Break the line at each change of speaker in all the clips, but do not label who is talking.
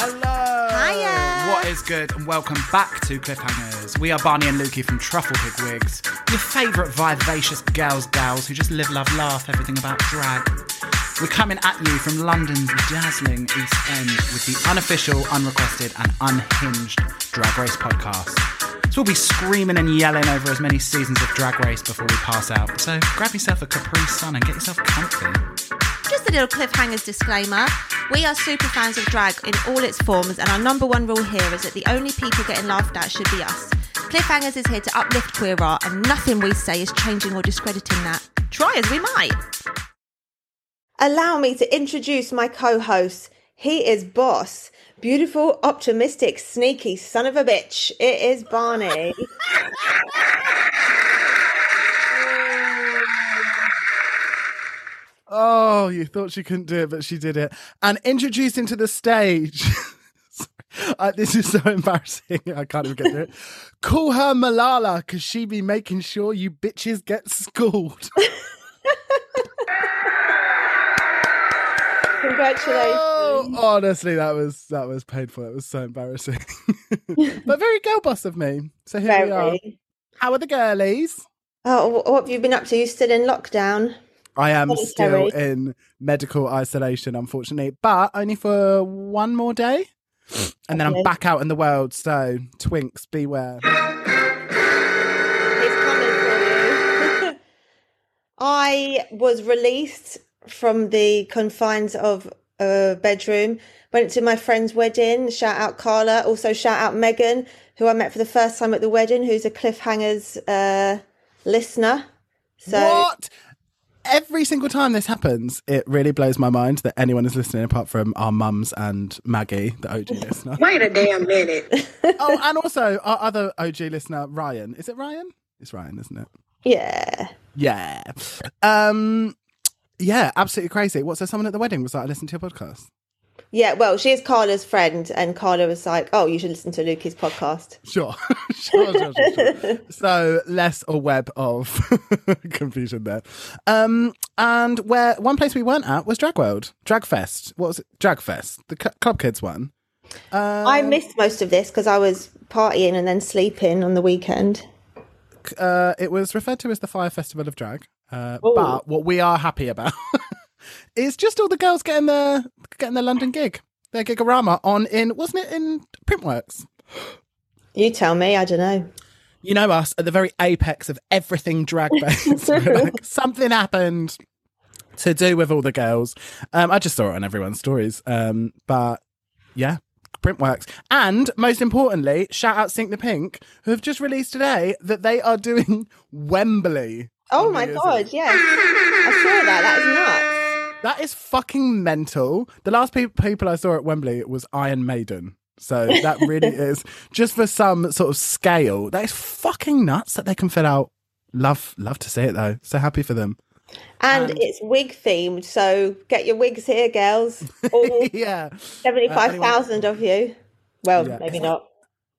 Hello.
Hiya.
What is good? And welcome back to Cliffhangers. We are Barney and Lukey from Truffle Pig Wigs, your favourite vivacious girls, gals who just live, love, laugh everything about drag. We're coming at you from London's dazzling East End with the unofficial, unrequested, and unhinged Drag Race podcast. So we'll be screaming and yelling over as many seasons of Drag Race before we pass out. So grab yourself a Capri Sun and get yourself comfy.
Just a little cliffhangers disclaimer. We are super fans of drag in all its forms, and our number one rule here is that the only people getting laughed at should be us. Cliffhangers is here to uplift queer art, and nothing we say is changing or discrediting that. Try as we might. Allow me to introduce my co host. He is boss. Beautiful, optimistic, sneaky son of a bitch. It is Barney.
Oh, you thought she couldn't do it, but she did it. And introduced into the stage. Uh, this is so embarrassing. I can't even get through it. Call her Malala because she be making sure you bitches get schooled.
Congratulations.
oh, honestly, that was that was painful. That was so embarrassing. but very girl boss of me. So here we are. How are the girlies?
Oh, what have you been up to? You still in lockdown?
I am still in medical isolation, unfortunately, but only for one more day. And then I'm back out in the world. So, twinks, beware.
He's coming for you. I was released from the confines of a bedroom. Went to my friend's wedding. Shout out Carla. Also shout out Megan, who I met for the first time at the wedding, who's a Cliffhangers uh, listener. So
What? Every single time this happens, it really blows my mind that anyone is listening apart from our mums and Maggie, the OG listener.
Wait a damn minute.
oh, and also our other OG listener, Ryan. Is it Ryan? It's Ryan, isn't it?
yeah.
Yeah. Um, yeah, absolutely crazy. What's there someone at the wedding was like, I listened to your podcast?
Yeah, well, she is Carla's friend, and Carla was like, "Oh, you should listen to Lukey's podcast."
Sure. sure, sure, sure, sure. So less a web of confusion there. Um, and where one place we weren't at was Drag World, Drag Fest. What was it? Drag Fest, the Cl- Club Kids one. Uh,
I missed most of this because I was partying and then sleeping on the weekend.
uh, it was referred to as the Fire Festival of Drag. Uh, but what we are happy about is just all the girls getting their getting their London gig, their gigorama on in wasn't it in Printworks?
You tell me, I don't know.
you know us at the very apex of everything drag based. Like, something happened to do with all the girls. Um, I just saw it on everyone's stories. Um, but yeah, Printworks. And most importantly, shout out Sink the Pink, who have just released today that they are doing Wembley.
Oh my god, yes. I saw that. That is nuts.
That is fucking mental. The last pe- people I saw at Wembley was Iron Maiden. So that really is just for some sort of scale. That is fucking nuts that they can fill out. Love, love to see it though. So happy for them.
And,
And-
it's wig themed, so get your wigs here, girls. All
yeah,
75,000 uh, of you. Well,
Yeah.
maybe not.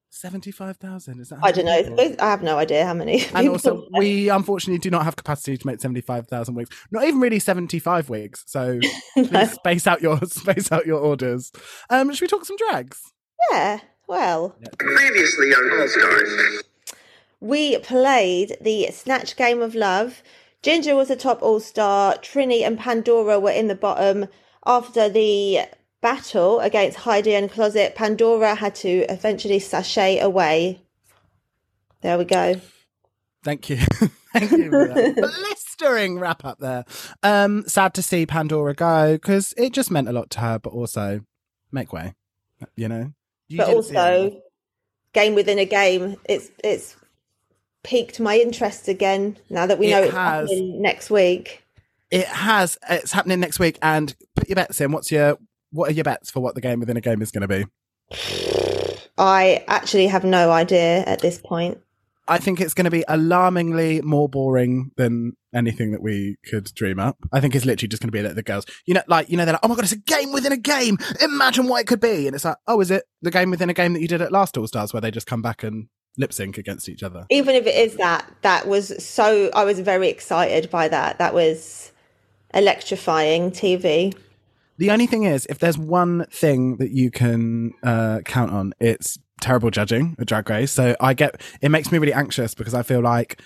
Seventy-five thousand. Is that?
I don't know.
people?
I have no idea how many.
And
people-
also, we unfortunately do not have capacity to make seventy-five thousand wigs. Not even really seventy-five wigs. So please space out your space out your orders. Um, should we talk some drags?
yeah, well,
Previously on All Stars.
we played the Snatch Game of Love. Ginger was the top all star. Trini and Pandora were in the bottom. After the battle against Heidi N Closet, Pandora had to eventually sashay away. There we go.
Thank you. Thank you blistering wrap up there. Um, sad to see Pandora go because it just meant a lot to her, but also make way. You know, You
but
didn't see it.
also, game within a game. It's it's piqued my interest again now that we
It
know it's
has.
happening next week.
it has. It's happening next week, and put your bets in. What's your what are your bets for what the game within a game is going to be?
I actually have no idea at this point.
I think it's going to be alarmingly more boring than anything that we could dream up. I think it's literally just going to be that the girls, you know, like, you know, they're like, oh my God, it's a game within a game. Imagine what it could be. And it's like, oh, is it the game within a game that you did at last All Stars where they just come back and lip sync against each other?
Even if it is that, that was so. I was very excited by that. That was electrifying TV.
The only thing is, if there's one thing that you can uh, count on, it's terrible judging a Drag Race. So I get it makes me really anxious because I feel like,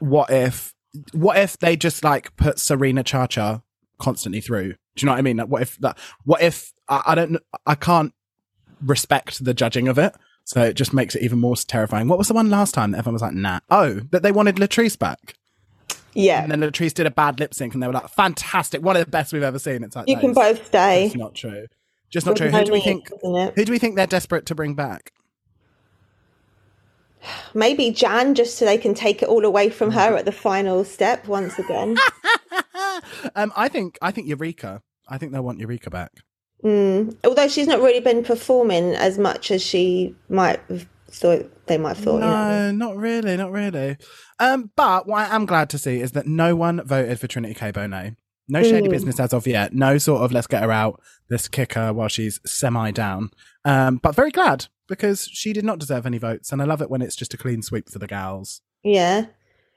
what if, what if they just like put Serena Chacha constantly through? Do you know what I mean? Like, what if that? What if I, I don't? I can't respect the judging of it. So it just makes it even more terrifying. What was the one last time that everyone was like, nah? Oh, that they wanted Latrice back.
Yeah.
And then Latrice did a bad lip sync and they were like, fantastic, one of the best we've ever seen. It's like,
you can both stay.
It's not true. Just not true. Who do we think? Who do we think they're desperate to bring back?
Maybe Jan, just so they can take it all away from her at the final step once again.
Um, I think I think Eureka. I think they'll want Eureka back.
Mm. Although she's not really been performing as much as she might have thought they might have thought. you know.
No, not really, not really. Um, but what I am glad to see is that no one voted for Trinity K. Bonet. No shady
Mm.
business as of yet. No sort of let's get her out, let's kick her while she's semi down. Um, but very glad because she did not deserve any votes, and I love it when it's just a clean sweep for the gals.
Yeah.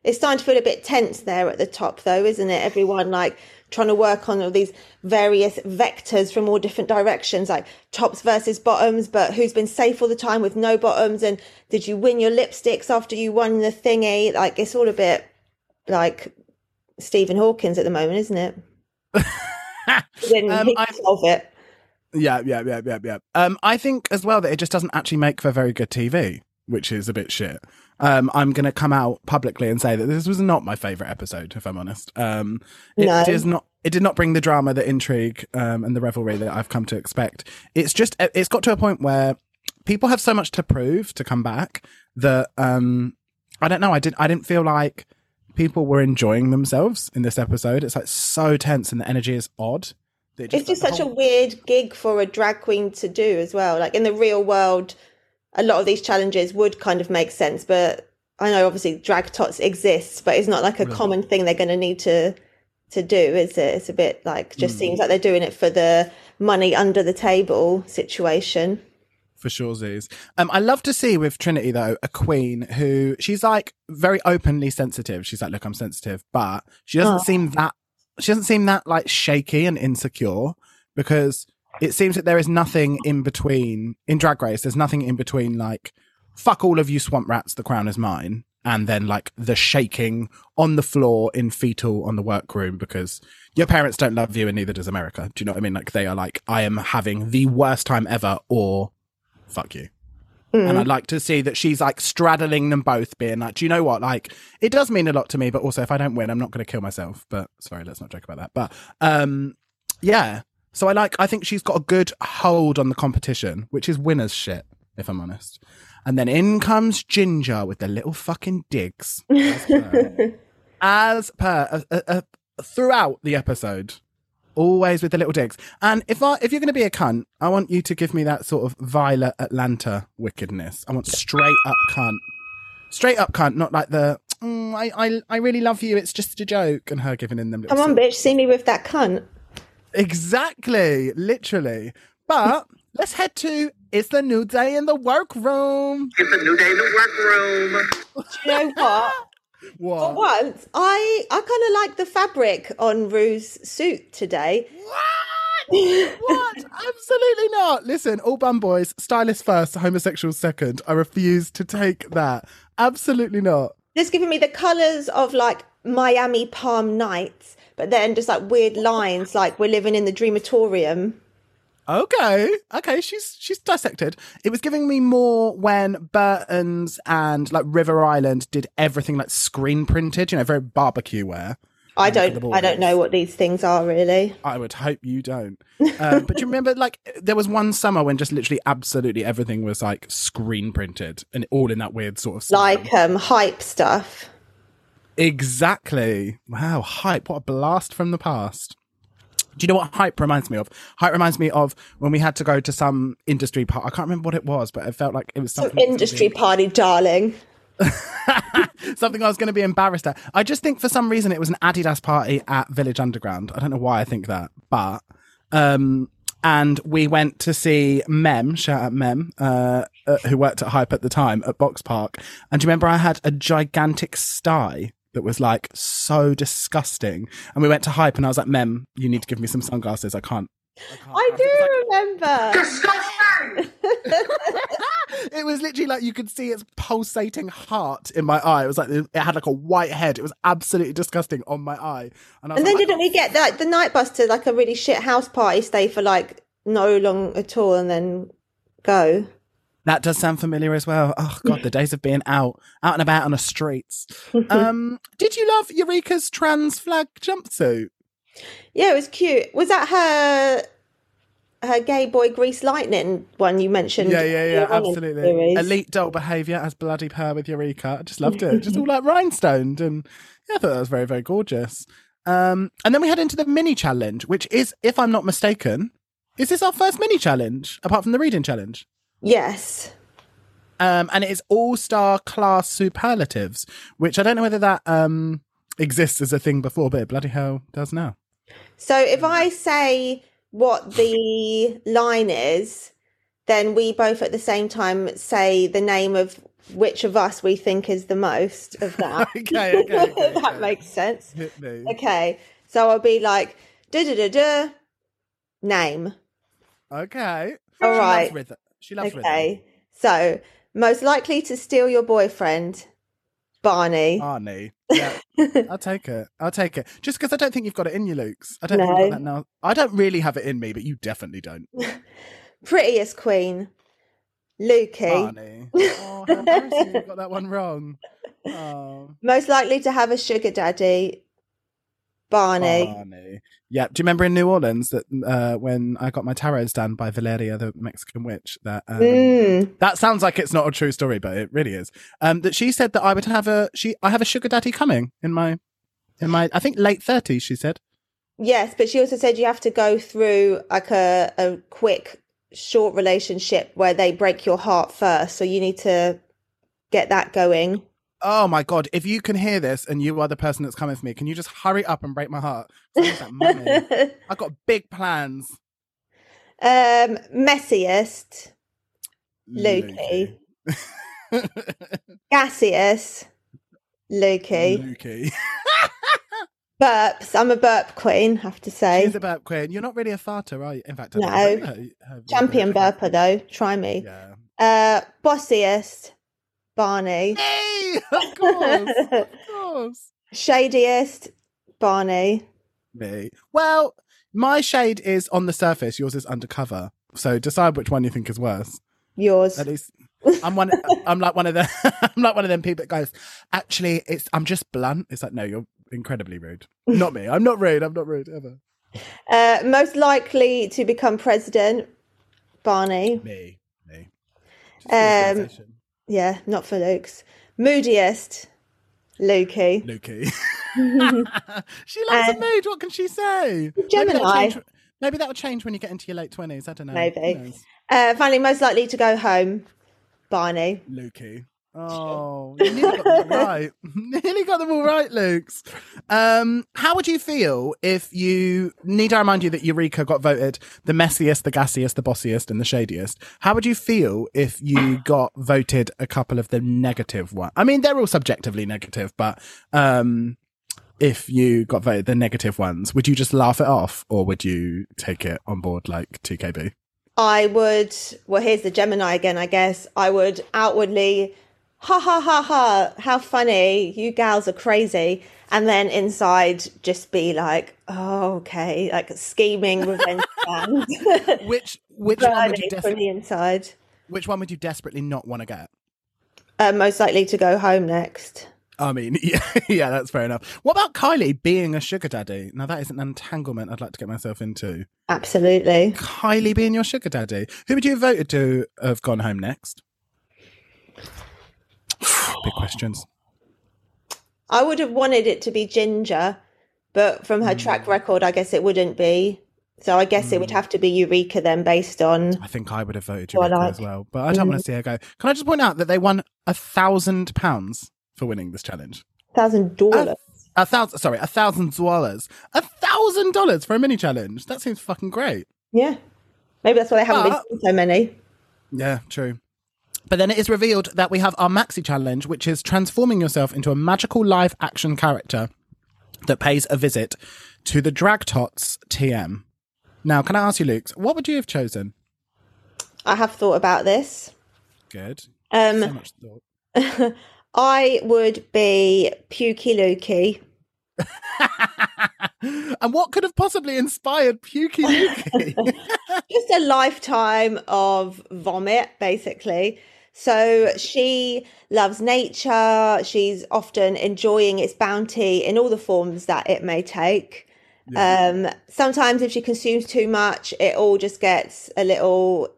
It's starting to feel a bit tense there at the top, though, isn't it? Everyone like trying to work on all these various vectors from all different directions, like tops versus bottoms, but who's been safe all the time with no bottoms? And did you win your lipsticks after you won the thingy? Like, it's all a bit like Stephen Hawkins at the moment, isn't it?
Um, I-
solve it.
Yeah, yeah, yeah, yeah, yeah. Um, I think as well that it just doesn't actually make for very good TV, which is a bit shit. Um, I'm going to come out publicly and say that this was not my favorite episode, if I'm honest. Um, it
No.
is not. It did not bring the drama, the intrigue, um, and the revelry that I've come to expect. It's just. It's got to a point where people have so much to prove to come back that um, I don't know. I didn't. I didn't feel like people were enjoying themselves in this episode. It's like so tense, and the energy is odd. it
It's just
the
such a weird gig for a drag queen to do as well. Like in the real world, a lot of these challenges would kind of make sense, but I know obviously drag tots exists, but it's not like a common thing they're going to need to to do, is it? It's a bit like just seems like they're doing it for the money under the table situation.
for sure, Z's. Um, I love to see with Trinity though a queen who she's like very openly sensitive. She's like, "Look, I'm sensitive," but she doesn't
Oh.
seem that. She doesn't seem that like shaky and insecure because it seems that there is nothing in between in Drag Race. There's nothing in between like "fuck all of you swamp rats, the crown is mine," and then like the shaking on the floor in fetal on the workroom because your parents don't love you and neither does America. Do you know what I mean? Like they are like, "I am having the worst time ever," or fuck you. And I'd like to see that she's like straddling them both, being like, do you know what? Like, it does mean a lot to me, but also if I don't win, I'm not going to kill myself. But sorry, let's not joke about that. But um, yeah. So I like, I think she's got a good hold on the competition, which is winner's shit, if I'm honest. And then in comes Ginger with the little fucking digs. As per, as per uh, uh, uh, throughout the episode always with the little digs. And if I if you're going to be a cunt, I want you to give me that sort of Violet Atlanta wickedness. I want straight up cunt, straight up cunt, not like the mm, I I I really love you. It's just a joke, and her giving in them.
Come on, bitch, see me with that cunt.
Exactly, literally. But let's head to it's the new day in the workroom.
It's a new day in the workroom.
Do you know what?
What?
For once, I I kind of like the fabric on Rue's suit today.
What? what? Absolutely not. Listen, all bum boys, stylist first, homosexual second. I refuse to take that. Absolutely not.
just giving me the colours of like Miami Palm Nights, but then just like weird lines like we're living in the Dreamatorium.
Okay, okay, she's she's dissected. It was giving me more when Burton's and like River Island did everything like screen printed, you know, very barbecue wear.
I don't I don't know what these things are really.
I would hope you don't. Um, but you remember, like, there was one summer when just literally absolutely everything was like screen printed and all in that weird sort of style.
Like um hype stuff.
Exactly. Wow, hype. What a blast from the past. Do you know what hype reminds me of? Hype reminds me of when we had to go to some industry party. I can't remember what it was, but it felt like it was
Some
something. that
industry party, darling.
something I was going to be embarrassed at. I just think for some reason it was an Adidas party at Village Underground. I don't know why I think that, but um, and we went to see Mem, shout out Mem, uh, uh, who worked at Hype at the time at Box Park. And do you remember I had a gigantic sty that was like so disgusting? And we went to Hype, and I was like, Mem, you need to give me some sunglasses. I can't. I, can't-
I
it was like-
do remember.
it was literally like you could see its pulsating heart in my eye. It was like it had like a white head. It was absolutely disgusting on my eye. And, I
And then
like,
didn't we get like the night bus to like a really shit house party, stay for like no long at all, and then go?
That does sound familiar as well. Oh god, the days of being out, out and about on the streets. Um, did you love Eureka's trans flag jumpsuit?
Yeah, it was cute. Was that her her gay boy Grease Lightning one you mentioned?
Yeah, yeah, yeah,
earlier on in the
absolutely.
series?
Elite doll behaviour as bloody per with Eureka. I just loved it. just all like rhinestoned, and yeah, I thought that was very, very gorgeous. Um, and then we head into the mini challenge, which is, if I'm not mistaken, is this our first mini challenge apart from the reading challenge?
Yes.
um, and it is all star class superlatives, which I don't know whether that um, exists as a thing before, but it bloody hell does now.
So if I say what the line is, then we both at the same time say the name of which of us we think is the most of that.
Okay, okay, okay,
that
okay.
makes sense. Okay. So I'll be like da da da da name.
Okay.
All right.
She loves rhythm.
Okay. So most likely to steal your boyfriend, Barney.
Barney. Yeah, I'll take it. I'll take it. Just because I don't think you've got it in you, Luke's. I don't think
No.
you've that now. I don't really have it in me, but you definitely don't.
Prettiest queen, Lukey.
Barney. Oh, how embarrassing. You got that one wrong. Oh.
Most likely to have a sugar daddy, Barney.
Barney. Yeah. Do you remember in New Orleans that uh, when I got my tarots done by Valeria, the Mexican witch, that um,
Mm.
that sounds like it's not a true story, but it really is. Um, that she said that I would have a she I have a sugar daddy coming in my in my I think late thirties. She said.
Yes, but she also said you have to go through like a, a quick, short relationship where they break your heart first. So you need to get that going.
Oh my god! If you can hear this and you are the person that's coming for me, can you just hurry up and break my heart? I need that money. I've got big plans.
um, messiest, Lukey. gaseous, Lukey.
Lukey.
Burps. I'm a burp queen, have to say.
She's a burp queen. You're not really a farter, are you? In fact, I
No.
don't know her- her-
Champion burper though. Try me.
Yeah.
Uh, bossiest, Barney.
Me, of course, of course.
Shadiest, Barney.
Me. Well, my shade is on the surface. Yours is undercover. So decide which one you think is worse.
Yours.
At least I'm one. I'm like one of the. I'm like one of them people that goes. Actually, it's. I'm just blunt. It's like no, you're incredibly rude. Not me. I'm not rude. I'm not rude ever.
Uh, most likely to become president, Barney.
Me. Me. Just
Um,
visualization.
Yeah, not for Luke's. Moodiest, Lukey.
Lukey. she loves a
And-
mood. What can she say? Maybe that'll,
Gemini.
change, maybe that'll change when you get into your late twenties. I don't know.
Maybe. Uh, finally, most likely to go home, Barney.
Lukey. Oh, you nearly got them all right. nearly got them all right, Luke's. Um, how would you feel if you need I remind you that Eureka got voted the messiest, the gassiest, the bossiest, and the shadiest? How would you feel if you got voted a couple of the negative ones? I mean, they're all subjectively negative, but um, if you got voted the negative ones, would you just laugh it off, or would you take it on board like TKB?
I would, well, here's the Gemini again, I guess. I would outwardly, ha ha ha ha, how funny, you gals are crazy. And then inside just be like, oh, okay, like scheming revenge plans.
Which which one would you
Burning from
desperately
the inside.
which one would you desperately not want to get?
Uh, most likely to go home next.
I mean, yeah, yeah, that's fair enough. What about Kylie being a sugar daddy? Now, that is an entanglement I'd like to get myself into.
Absolutely.
Kylie being your sugar daddy. Who would you have voted to have gone home next? Big questions.
I would have wanted it to be Ginger, but from her hmm. track record, I guess it wouldn't be. So I guess it would hmm. have to be Eureka then, based on.
I think I would have voted Eureka
like-
as well, but I don't mm. want to see her go. Can I just point out that they won a thousand pounds for winning this challenge?
Thousand dollars.
A thousand, sorry, a thousand dollars. A thousand dollars for a mini challenge. That seems fucking great.
Yeah. Maybe that's why they haven't
But-
been so many.
Yeah, true. But then it is revealed that we have our maxi challenge, which is transforming yourself into a magical live action character that pays a visit to the Drag Tots TM. Now, can I ask you, Luke, what would you have chosen?
I have thought about this.
Good. so
Um,
much thought.
I would be Pukey Lukey.
and what could have possibly inspired Pukey Lukey?
just a lifetime of vomit, basically. So she loves nature. She's often enjoying its bounty in all the forms that it may take. Um, sometimes, if she consumes too much, it all just gets a little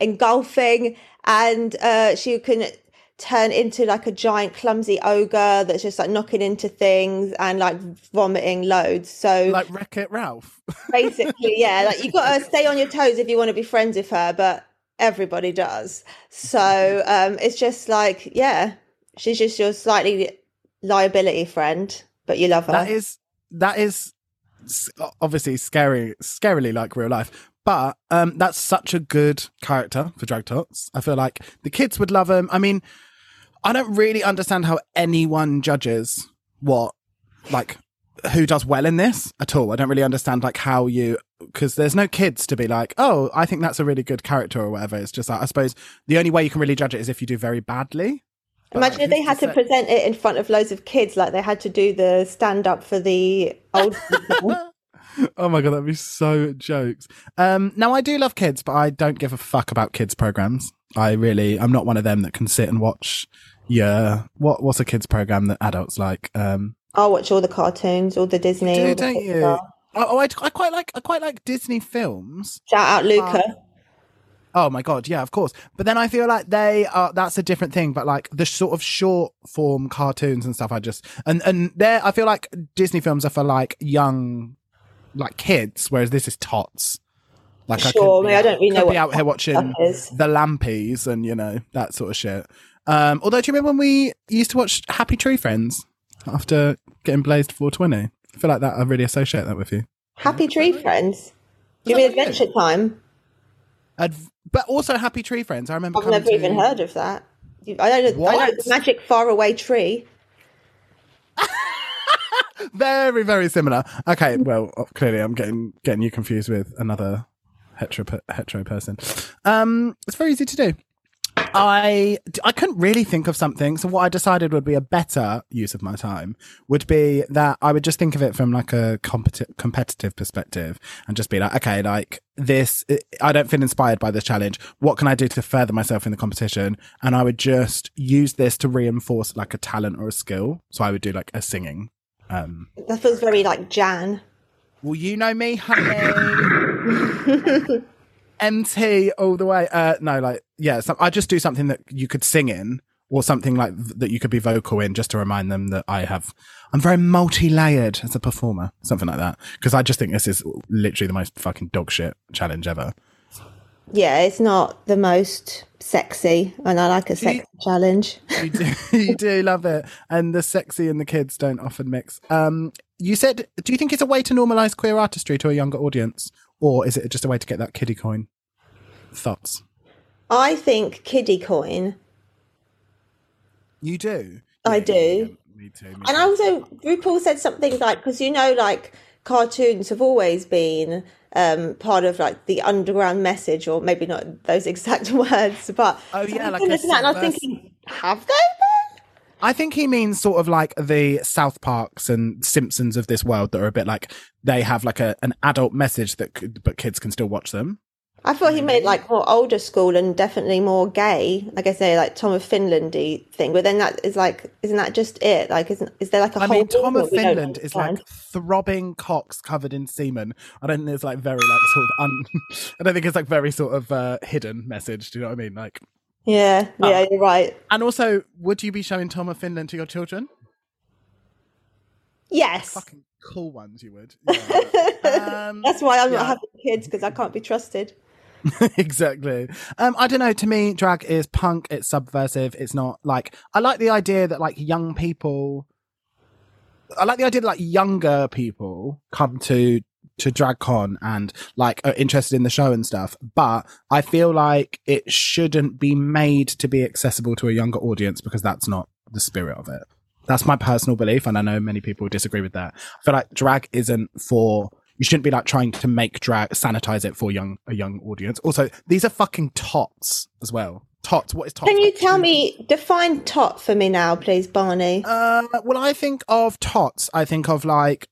engulfing, and uh, she can turn into like a giant clumsy ogre that's just like knocking into things and like vomiting loads. So
like Wreck It Ralph.
basically yeah like you got to stay on your toes if you want to be friends with her but everybody does so um it's just like yeah she's just your slightly liability friend but you love her
That is that is obviously scary, scarily like real life. But um, that's such a good character for Drag Tots. I feel like the kids would love him. I mean, I don't really understand how anyone judges what, like, who does well in this at all. I don't really understand like how you because there's no kids to be like, oh, I think that's a really good character or whatever. It's just like I suppose the only way you can really judge it is if you do very badly. But,
imagine if they had to
say-
present it in front of loads of kids like they had to do the stand up for the old
oh my god, that'd be so jokes. Um, now I do love kids, but I don't give a fuck about kids programs. I really, I'm not one of them that can sit and watch. Yeah, what what's a kids program that adults like? Um,
i'll watch all the cartoons all the disney
do
all the
don't you?
Pixar.
Oh, oh I, I quite like I quite like Disney films.
shout out luca
Oh my god, yeah, of course. But then I feel like they are that's a different thing. But like the sort of short form cartoons and stuff, I just and and there I feel like Disney films are for like young, like kids, whereas this is tots. Like
Sure, I mean, I don't really
could
know
be
what
out here watching the Lampies and you know that sort of shit. Um, although, do you remember when we used to watch Happy Tree Friends after getting blazed 420? I feel like that. I really associate that with you.
happy tree friends do you mean
what you
adventure time
Adv- but also Happy Tree Friends. I remember.
I've never even heard of that. I know, the, I know
What?
the magic faraway tree.
very very similar okay well clearly i'm getting getting you confused with another hetero hetero person. Um it's very easy to do. I i couldn't really think of something. So what i decided would be a better use of my time would be that i would just think of it from like a competi- competitive perspective and just be like okay like this i don't feel inspired by this challenge. What can i do to further myself in the competition? And i would just use this to reinforce like a talent or a skill. So i would do like a singing um
That feels very like Jan.
well, you know me, honey. MT all the way. Uh, no, like, yeah, so I just do something that you could sing in or something like th- that you could be vocal in just to remind them that I have, I'm very multi layered as a performer, something like that. Cause I just think this is literally the most fucking dog shit challenge ever.
Yeah, it's not the most sexy, and I like a sexy challenge.
You do, you do love it. And the sexy and the kids don't often mix. Um, you said, do you think it's a way to normalize queer artistry to a younger audience? Or is it just a way to get that kiddie coin? Thoughts?
I think kiddie coin,
You do.
I
Yeah,
do.
yeah. Me too. me
and
too.
also RuPaul said something like because you know, like cartoons have always been um, part of like the underground message, or maybe not those exact words, but
Oh, yeah, like a
listening to that and I was thinking, have they?
I think he means sort of like the South Parks and Simpsons of this world that are a bit like they have like a an adult message that could, but kids can still watch them.
I thought he meant like more older school and definitely more gay. Like I say, like Tom of Finlandy thing. But then that is like, isn't that just it? Like, isn't is there like a
I
whole?
I mean, Tom of Finland is like throbbing cocks covered in semen. I don't think it's like very like sort of un. I don't think it's like very sort of uh, hidden message. Do you know what I mean? Like,
yeah, yeah, you're right.
and also, would you be showing Tom of Finland to your children?
Yes,
Fucking cool ones, you would. Yeah. Um,
that's why I'm
yeah.
not having kids because I can't be trusted.
exactly. Um, I don't know. To me, drag is punk. It's subversive. It's not like I like the idea that like young people. I like the idea that like younger people come to to DragCon and like are interested in the show and stuff. But I feel like it shouldn't be made to be accessible to a younger audience because that's not the spirit of it. That's my personal belief, and I know many people disagree with that. I feel like drag isn't for You shouldn't be like trying to make drag sanitize it for young a young audience. Also, these are fucking tots as well. Tots. What is tots?
Can you tell me, define tot for me now, please, Barney?
Uh, well, I think of tots. I think of like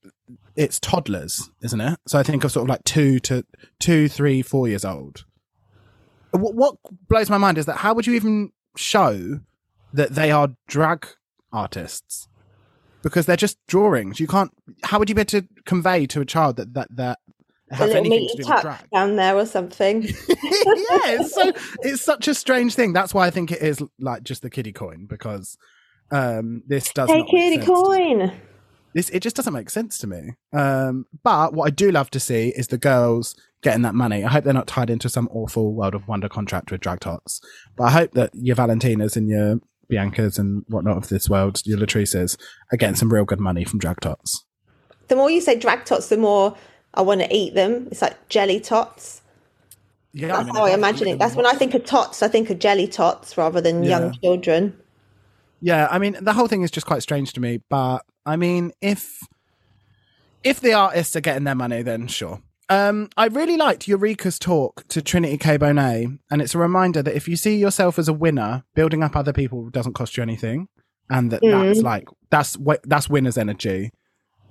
it's toddlers, isn't it? So I think of sort of like two to two, three, four years old. What, what blows my mind is that how would you even show that they are drag artists? Because they're just drawings. You can't. How would you be able to convey to a child that that that
a
has
little
anything
meaty
to do with
tuck
drag?
down there or something.
yeah, it's so it's such a strange thing. That's why I think it is like just the kiddie coin because um this does
hey,
not make
kitty
sense
coin.
This it just doesn't make sense to me. Um, but what I do love to see is the girls getting that money. I hope they're not tied into some awful World of Wonder contract with drag tots. But I hope that your Valentinas and your Biancas and whatnot of this world, your Latrices, are getting some real good money from drag tots.
The more you say drag tots, the more I want to eat them. It's like jelly tots.
Yeah,
That's
mean,
how I imagine it. That's when I think of tots, I think of jelly tots rather than young children.
Yeah, I mean the whole thing is just quite strange to me. But I mean, if if the artists are getting their money, then sure. Um, I really liked Eureka's talk to Trinity K. Bonet, and it's a reminder that if you see yourself as a winner, building up other people doesn't cost you anything, and that that's like that's that's winner's energy.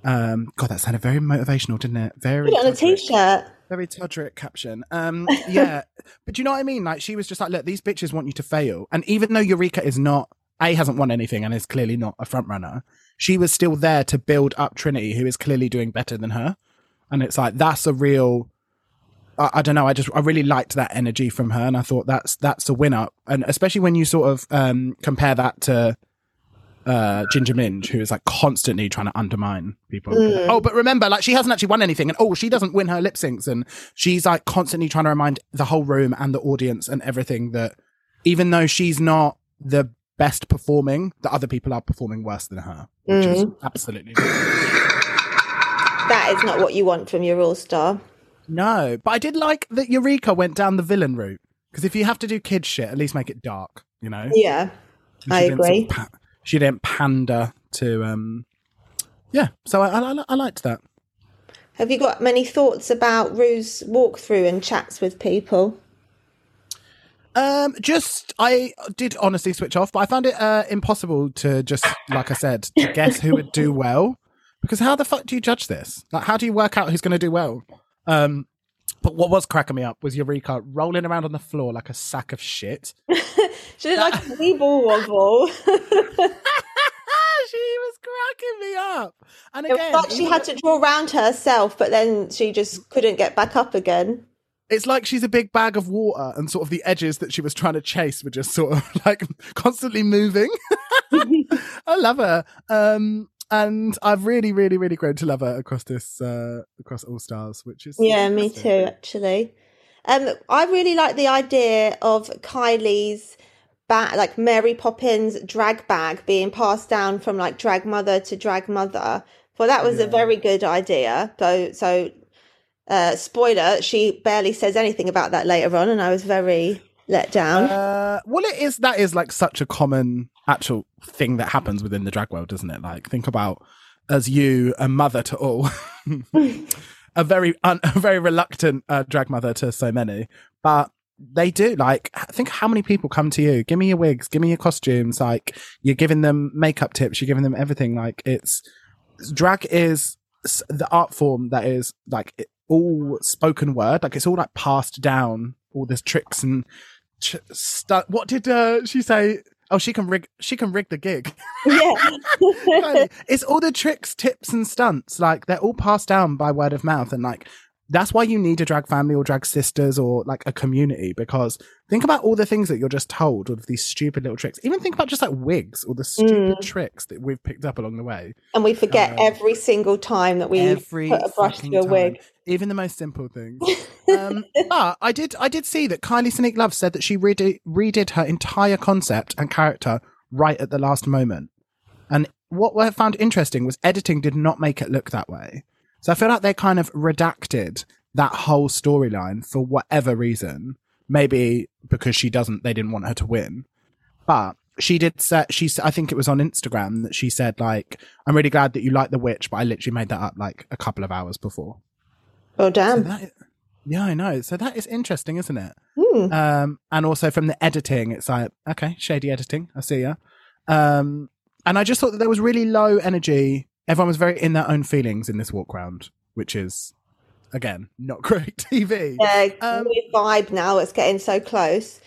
Um, God, that sounded very motivational, didn't it? Very
Put it on a t-shirt.
Very Todrick caption. Um, yeah, but do you know what I mean? Like she was just like, look, these bitches want you to fail, and even though Eureka is not a hasn't won anything and is clearly not a front runner, she was still there to build up Trinity, who is clearly doing better than her, and it's like that's a real. I, I don't know. I just I really liked that energy from her, and I thought that's that's a winner, and especially when you sort of um, compare that to uh, Ginger Minj, who is like constantly trying to undermine people. Oh, but remember, like she hasn't actually won anything, and oh, she doesn't win her lip syncs, and she's like constantly trying to remind the whole room and the audience and everything that even though she's not the best performing, the other people are performing worse than her, which is absolutely
That is not what you want from your all star.
no. But I did like that Eureka went down the villain route because if you have to do kid shit, at least make it dark, you know.
Yeah,
She
I
didn't sort of
agree.
pa- she didn't pander to um. Yeah, so I, I, I liked that.
Have you got many thoughts about Rue's walkthrough and chats with people?
Um, just I did honestly switch off, but I found it uh, impossible to just, like I said, to guess who would do well. Because how the fuck do you judge this? Like, how do you work out who's going to do well? Um, but what was cracking me up was Eureka rolling around on the floor like a sack of shit.
She did like a wee ball wobble.
she was cracking me up. And again,
like she had to draw around herself, but then she just couldn't get back up again.
It's like she's a big bag of water, and sort of the edges that she was trying to chase were just sort of like constantly moving. I love her. Um, and I've really, really, really grown to love her across this, uh, across All Stars, which is
Yeah, me too, actually. Um, I really like the idea of Kylie's bag, like Mary Poppins drag bag being passed down from like drag mother to drag mother. Well, that was a very good idea. So, so, uh, spoiler, she barely says anything about that later on, and I was very let down.
Uh, well, it is. That is like such a common actual thing that happens within the drag world, doesn't it? Like, think about as you a mother to all, a very un, a very reluctant uh, drag mother to so many, but they do. Like, think how many people come to you. Give me your wigs. Give me your costumes. Like, you're giving them makeup tips. You're giving them everything. Like, it's drag is the art form that is like it, all spoken word. Like, it's all like passed down. All these tricks and ch- stu- what did uh, she say? Oh, she can rig. She can rig the gig.
yeah.
It's all the tricks, tips, and stunts. Like they're all passed down by word of mouth, and like that's why you need a drag family or drag sisters or like a community. Because think about all the things that you're just told with these stupid little tricks. Even think about just like wigs or the stupid tricks that we've picked up along the way.
and we forget every single time that we put a brush to a
time.
wig.
Even the most simple things. um, but I did, I did see that Kylie Sonique Love said that she redid, redid her entire concept and character right at the last moment. And what I found interesting was editing did not make it look that way. So I feel like they kind of redacted that whole storyline for whatever reason. Maybe because she doesn't, they didn't want her to win. But she did say, she, I think it was on Instagram that she said, like, I'm really glad that you like The Witch, but I literally made that up like a couple of hours before.
Oh
So
damn!
yeah, I know. So that is interesting, isn't it?
Hmm.
Um, and also from the editing, it's like, okay, shady editing. I see ya. Um, and I just thought that there was really low energy. Everyone was very in their own feelings in this walk round, which is, again, not great TV.
Yeah,
Um,
vibe now. It's getting so close.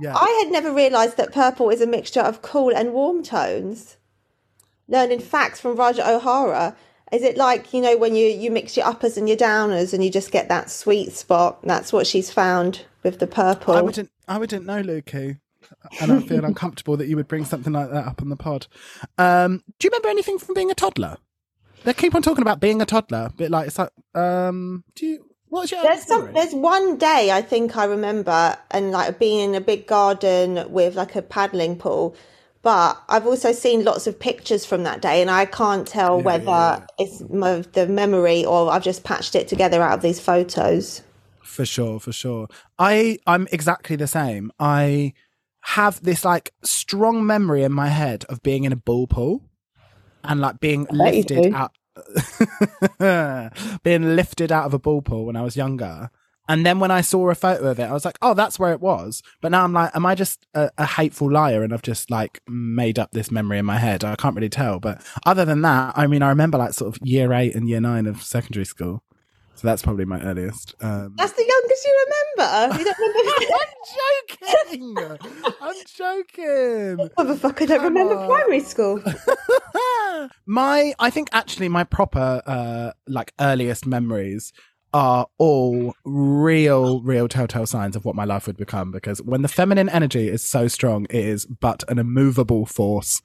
Yeah.
I had never realised that purple is a mixture of cool and warm tones. Learning facts from Ra'Jah O'Hara. Is it like, you know, when you, you mix your uppers and your downers and you just get that sweet spot? That's what she's found with the purple.
I wouldn't. I wouldn't know, Lukey, and I feel uncomfortable that you would bring something like that up on the pod. Um, do you remember anything from being a toddler? They keep on talking about being a toddler, but like it's like, um, do you? What's your
There's some. There's one day I think I remember, and like being in a big garden with like a paddling pool. But I've also seen lots of pictures from that day, and I can't tell whether
yeah, yeah.
it's mo- the memory or I've just patched it together out of these photos.
For sure, for sure. I I'm exactly the same. I have this like strong memory in my head of being in a bull pool and like being lifted out being lifted out of a bull pool when I was younger. And then when I saw a photo of it, I was like, "Oh, that's where it was." But now I'm like, "Am I just a, a hateful liar?" And I've just like made up this memory in my head. I can't really tell. But other than that, I mean, I remember like sort of year eight and year nine of secondary school. So that's probably my earliest. Um,
That's the youngest you remember. You don't remember?
I'm joking. I'm joking.
Motherfucker, I don't remember
on.
primary school.
my, I think actually my proper, uh, like earliest memories are all real, real telltale signs of what my life would become. Because when the feminine energy is so strong, it is but an immovable force,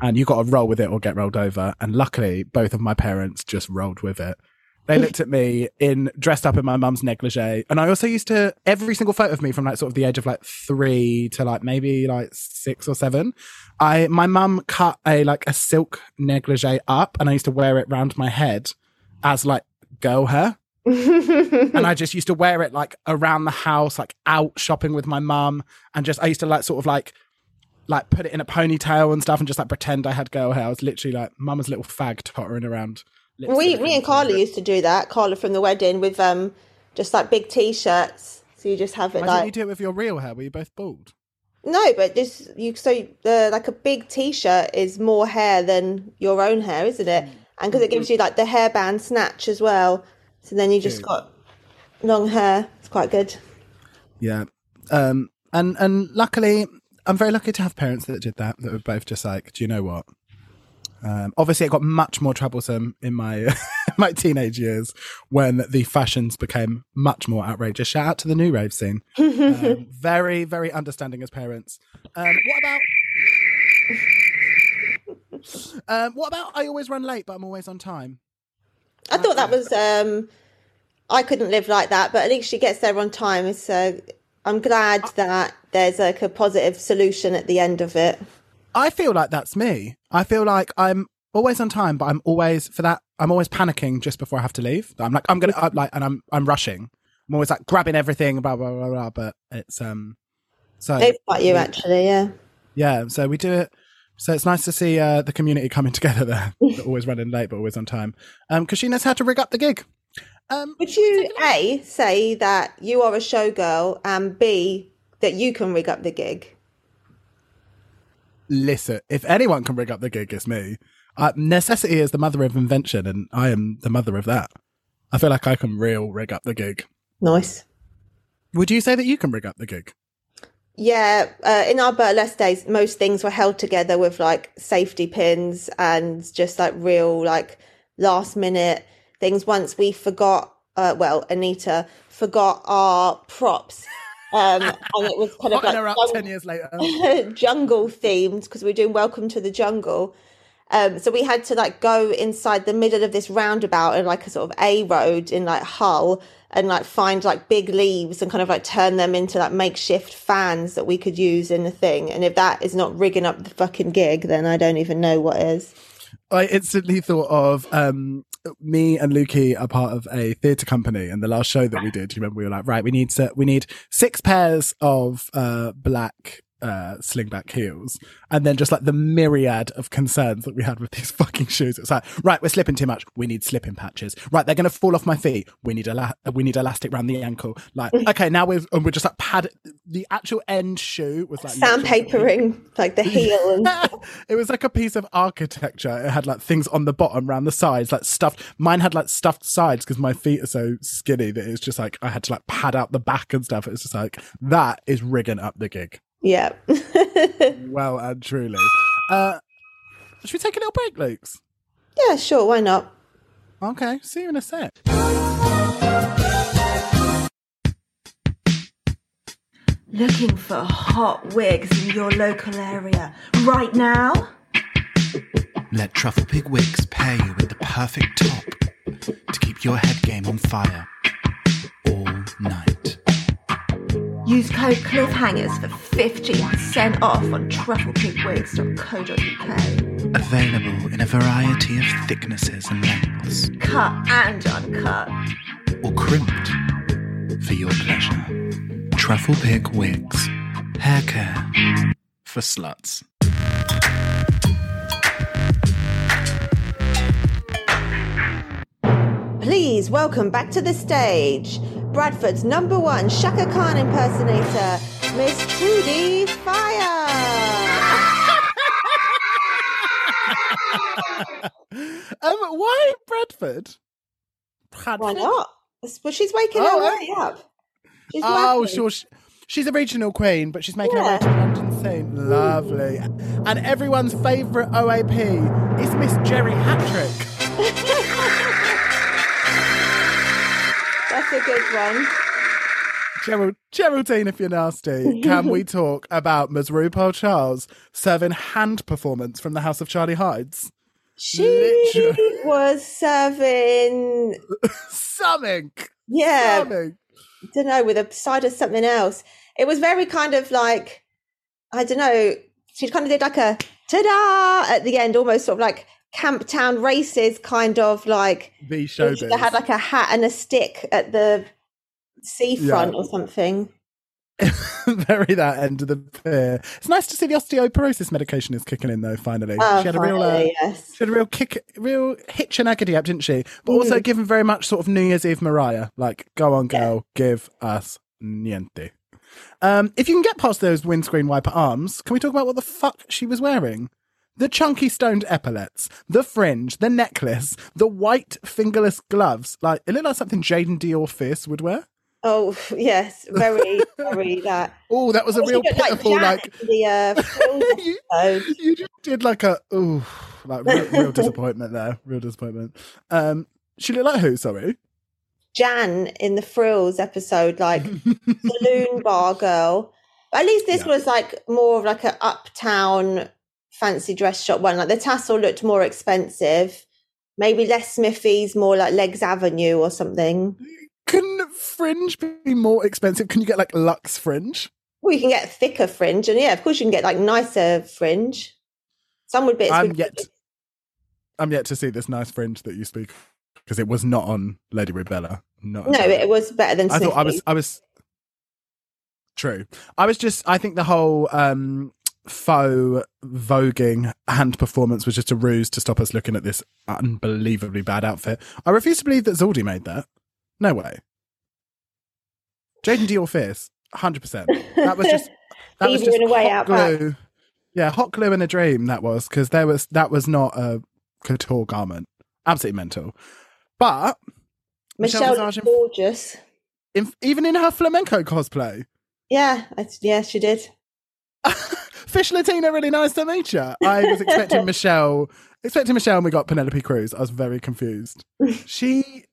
and you got to roll with it or get rolled over. And luckily, both of my parents just rolled with it. They looked at me in dressed up in my mum's negligee, and I also used to every single photo of me from like sort of the age of like three to like maybe like six or seven. I my mum cut a like a silk negligee up, and I used to wear it round my head as like girl hair, and I just used to wear it like around the house, like out shopping with my mum, and just I used to like sort of like like put it in a ponytail and stuff, and just like pretend I had girl hair. I was literally like mum's little fag tottering around.
we, me and Carla used to do that. Carla from the wedding with um, just like big t-shirts. So you just have it
Why
like
didn't you do it with your real hair? Were you both bald?
No, but just you. So the like a big t-shirt is more hair than your own hair, isn't it? And because it gives you like the hairband snatch as well, so then you just got long hair. It's quite good.
Yeah. Um and and luckily I'm very lucky to have parents that did that, that were both just like, do you know what? Um, obviously, it got much more troublesome in my my teenage years when the fashions became much more outrageous. Shout out to the new rave scene. Um, very, very understanding as parents. Um, what about? Um, what about? I always run late, but I'm always on time.
I thought that was. um I couldn't live like that, but at least she gets there on time. So I'm glad that there's like a positive solution at the end of it.
I feel like that's me. I feel like I'm always on time, but I'm always for that. I'm always panicking just before I have to leave. I'm like, I'm gonna, I'm like, and I'm, I'm rushing. I'm always like grabbing everything, blah blah blah blah. But it's um, so
They've got you actually, yeah.
yeah. So we do it. So it's nice to see uh, the community coming together there. They're always running late, but always on time. Um, because she knows how to rig up the gig. Um,
Would you A say that you are a showgirl and B that you can rig up the gig?
listen, if anyone can rig up the gig, it's me. Uh, necessity is the mother of invention, and I am the mother of that. I feel like I can real rig up the gig.
Nice.
Would you say that you can rig up the gig?
Yeah, uh, in our burlesque days, most things were held together with like safety pins and just like real like last minute things. Once we forgot, uh, well, Anita forgot our props, um, and it was kind of like
up
jung-
ten years later.
jungle themed because we're doing Welcome to the Jungle. Um, so we had to like go inside the middle of this roundabout and like a sort of A road in like Hull and like find like big leaves and kind of like turn them into like makeshift fans that we could use in the thing. And if that is not rigging up the fucking gig, then I don't even know what is.
I instantly thought of um, me and Lukey are part of a theatre company, and the last show that we did, you remember we were like, right, we need to, we need six pairs of uh, black uh, slingback heels, and then just like the myriad of concerns that we had with these fucking shoes. It's like, right, we're slipping too much. We need slipping patches. Right, they're going to fall off my feet. We need a we need elastic around the ankle. Like, okay, now we're and we're just like pad. The actual end shoe was like
Sandpapering, like the heel. And
it was like a piece of architecture. It had like things on the bottom, around the sides, like stuffed. Mine had like stuffed sides because my feet are so skinny that it's just like I had to like pad out the back and stuff. It's just like that is rigging up the gig.
Yeah.
Well and truly. Uh, should we take a little break, Luke's?
yeah, sure. Why not?
Okay, see you in a sec.
Looking for hot wigs in your local area right now?
Let Truffle Pig Wigs pair you with the perfect top to keep your head game on fire all night.
Use code CLIFFHANGERS for 15% off on trufflepigwigs.co.uk.
Available in a variety of thicknesses and lengths,
Cut and uncut.
or crimped for your pleasure. Truffle Pig Wigs. Hair care for sluts.
Please welcome back to the stage Bradford's number one Chaka Khan impersonator, Miss Trudy Fire.
Um, why Bradford? Bradford?
Why not? Well, she's waking
Oh,
up. She's
Oh, sure. She, she's a regional queen, but she's making her way to London soon. Lovely. And everyone's favourite OAP is Miss Jerry Hattrick.
That's a good one.
Gerald, Geraldine, if you're nasty, can we talk about Ms. RuPaul Charles serving hand performance from the House of Charlie Hides?
She
Literally.
was serving,
Something.
yeah,
Something.
I don't know, with a side of something else. It was very kind of like, I don't know, she kind of did like a ta-da at the end, almost sort of like Camp Town races, kind of like
The showbiz.
they had like a hat and a stick at the seafront
Yeah.
or something.
Very that end of the pier. It's nice to see the osteoporosis medication is kicking in though. Finally,
Oh,
she had a real, uh,
yes.
she had a real kick, real hitch and agony up, didn't she? But also
Mm.
given very much sort of New Year's Eve Mariah, like go on, girl, give us niente. Um, if you can get past those windscreen wiper arms, can we talk about what the fuck she was wearing? The chunky stoned epaulets, the fringe, the necklace, the white fingerless gloves. Like it looked like something Jaidynn Diore Fierce would wear.
Oh, yes, very, very that.
Oh, that was a real
like
pitiful, like
in the uh,
you, you just did like a ooh, like real, real disappointment there, real disappointment. Um, she looked like who? Sorry,
Jan in the Frills episode, like saloon bar girl. But at least this
Yeah.
was like more of like an uptown fancy dress shop one. Like the tassel looked more expensive. Maybe less Smiffys, more like Legs Avenue or something.
can fringe be more expensive? Can you get like luxe fringe?
Well, you can get thicker fringe, and yeah, of course you can get like nicer fringe. Some would be.
I'm
would-
yet, I'm yet to see this nice fringe that you speak because it was not on Lady Rubella. Not
No, it was better than
I thought I was I was true. I was just I think the whole um faux voguing hand performance was just a ruse to stop us looking at this unbelievably bad outfit. I refuse to believe that Zaldy made that. No way. Jaidynn Diore Fierce, hundred percent. That was just that was just
in a way
hot
out back.
glue. Yeah, hot glue in a dream. That was because there was that was not a couture garment. Absolutely mental. But
Michelle
Visage in-
gorgeous.
in, even in her flamenco cosplay,
Yeah, I, yeah, she did.
Fish Latina, really nice to meet you. I was expecting Michelle, expecting Michelle, and we got Penelope Cruz. I was very confused. She,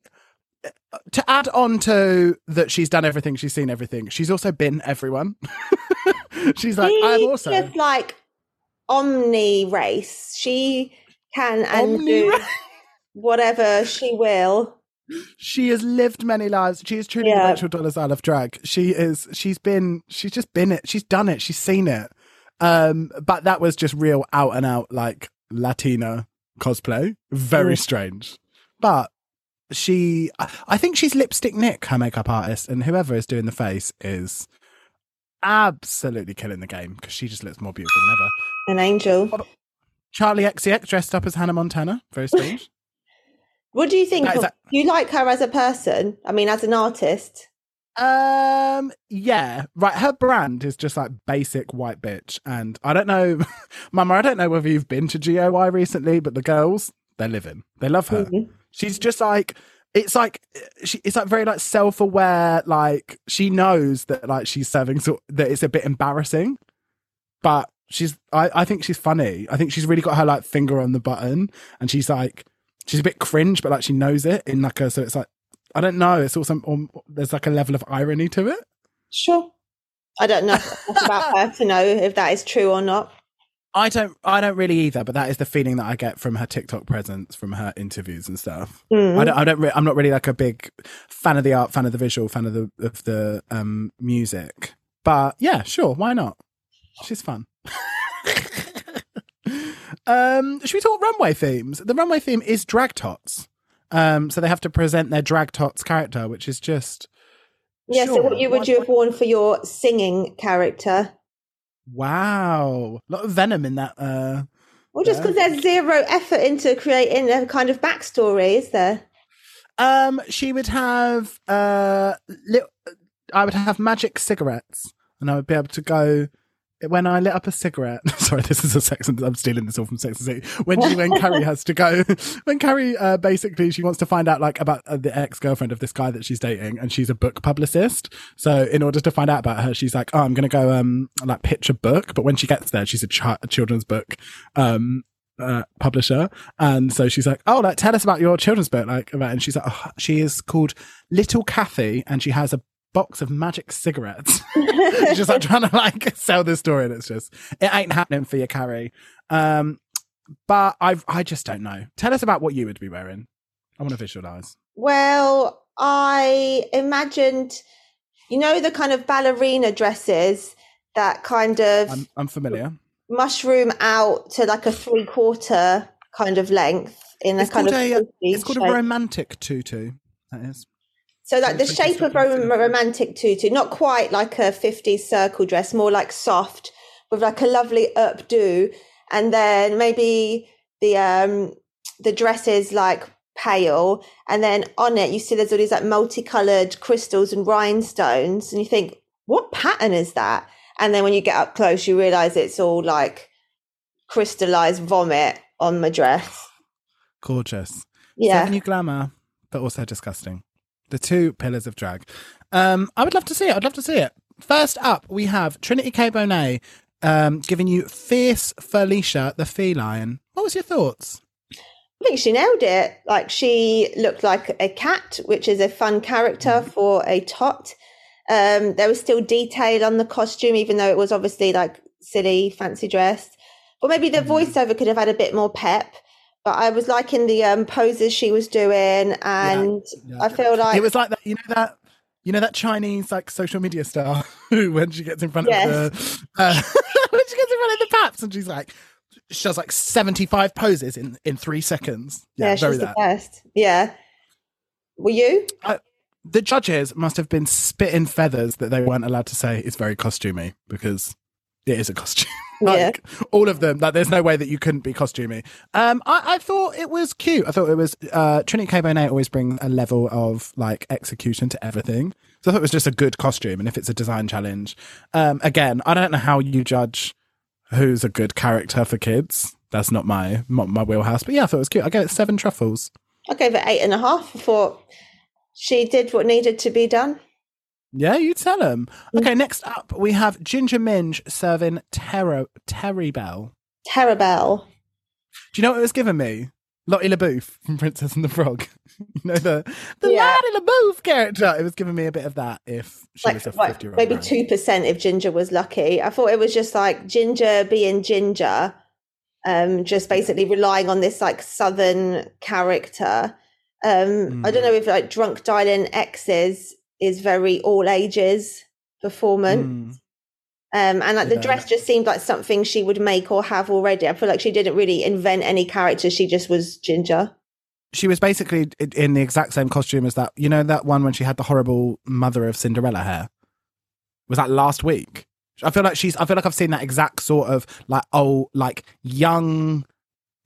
to add on to that, she's done everything, she's seen everything. She's also been everyone. she's like, I'm also
just like omni race. She can and
Omni
do whatever she will.
She has lived many lives. She is truly
Yeah.
the Rachel Dolezal of drag. She is. She's been. She's just been it. She's done it. She's seen it. Um, but that was just real out and out like Latina cosplay. Very
Mm.
strange. But she, I- think she's Lipstick Nick, her makeup artist, and whoever is doing the face is absolutely killing the game because she just looks more beautiful than ever.
An angel.
Charli XCX dressed up as Hannah Montana. Very strange.
What do you think? Of,
a-
do you like her as a person? I mean, as an artist.
Um, yeah, right. Her brand is just like basic white bitch, and I don't know, Mama. I don't know whether you've been to G-A-Y recently, but the girls, they're living. They love her.
Mhm.
She's just like it's like she it's like very like self-aware like she knows that like she's serving so that it's a bit embarrassing but she's I, I think she's funny i think she's really got her like finger on the button and she's like she's a bit cringe but like she knows it in like a so it's like i don't know it's also um, there's like a level of irony to it
Sure. I don't know about her to know if that is true or not.
i don't i don't really either but that is the feeling that i get from her tiktok presence from her interviews and stuff
Mm.
I don't. I don't. Re- I'm not really like a big fan of the art, fan of the visual, fan of the of the um music. But yeah, sure. Why not? She's fun. um, should we talk runway themes? The runway theme is drag tots. Um, so they have to present their drag tots character, which is just
Yeah, so what you would you have worn for your singing character?
wow, a lot of venom in that. Uh,
Well, just because there's zero effort into creating a kind of backstory, is there?
Um, she would have uh, lit- I would have magic cigarettes, and I would be able to go when I lit up a cigarette. Sorry, this is a sex. And, I'm stealing this all from Sex and City. When she, when Carrie has to go, when Carrie uh, basically she wants to find out like about uh, the ex girlfriend of this guy that she's dating, and she's a book publicist. So in order to find out about her, she's like, "Oh, I'm gonna go um like pitch a book." But when she gets there, she's a, a children's book um uh, publisher, and so she's like, "Oh, like tell us about your children's book." Like, about, and she's like, oh, "She is called Little Kathy, and she has a box of magic cigarettes." just like trying to like sell this story, and it's just it ain't happening for you, Carrie. Um, but I I just don't know. Tell us about what you would be wearing. I want to visualize.
Well, I imagined, you know, the kind of ballerina dresses that kind of
I'm I'm familiar.
mushroom out to like a three quarter kind of length in
It's
a kind of
a it's called a romantic tutu. That is.
So like the shape of a rom- romantic tutu, not quite like a 50s circle dress, more like soft with like a lovely updo. And then maybe the um the dress is like pale. And then on it you see there's all these like multicolored crystals and rhinestones. And you think what pattern is that? And then when you get up close you realize it's all like crystallized vomit on my dress.
Gorgeous.
yeah.
You glamour, but also disgusting. The two pillars of drag. Um, I would love to see it. I'd love to see it. First up, we have Trinity K. Bonet um, giving you Fierce Felicia, the feline. What was your thoughts?
I think she nailed it. Like she looked like a cat, which is a fun character for a tot. Um, there was still detail on the costume, even though it was obviously like silly, fancy dress. Or maybe the voiceover could have had a bit more pep. But I was liking the um, poses she was doing, and
yeah.
I feel like
it was like that. You know that. You know that Chinese like social media star who, when she gets in front
Yes.
of the, uh, when she gets in front of the paps, and she's like, she does like seventy-five poses in in three seconds.
yeah,
Yeah, very
she's the best. Yeah. Were you?
the judges must have been spitting feathers that they weren't allowed to say it's very costumey because it is a costume. like all of them, like there's no way that you couldn't be costumey. Um, I, I thought it was cute. I thought it was uh, Trinity K. Bonet always brings a level of like execution to everything. So I thought it was just a good costume. And if it's a design challenge, um, again, I don't know how you judge who's a good character for kids. That's not my not my wheelhouse. But yeah, I thought it was cute. I gave it seven truffles.
I gave it eight and a half. I thought she did what needed to be done.
Yeah, you tell them. Okay, next up we have Ginger Minj serving Terror Terry Bell.
Terabelle.
Do you know what it was given me? Lottie La Bouff from Princess and the Frog. you know the the
Yeah.
Lottie La Bouff character. It was giving me a bit of that. If she was a
like,
fifty year old,
maybe two percent if Ginger was lucky. I thought it was just like Ginger being Ginger, um, just basically relying on this like southern character. Um, I don't
Mm.
know if like Drunk Dialing X's is very all ages performance. Um, and like the dress just seemed like something she would make or have already. I feel like she didn't really invent any character. She just was Ginger.
She was basically in the exact same costume as that. You know that one when she had the horrible mother of Cinderella hair. Was that last week? I feel like she's. I feel like I've seen that exact sort of like old, like young,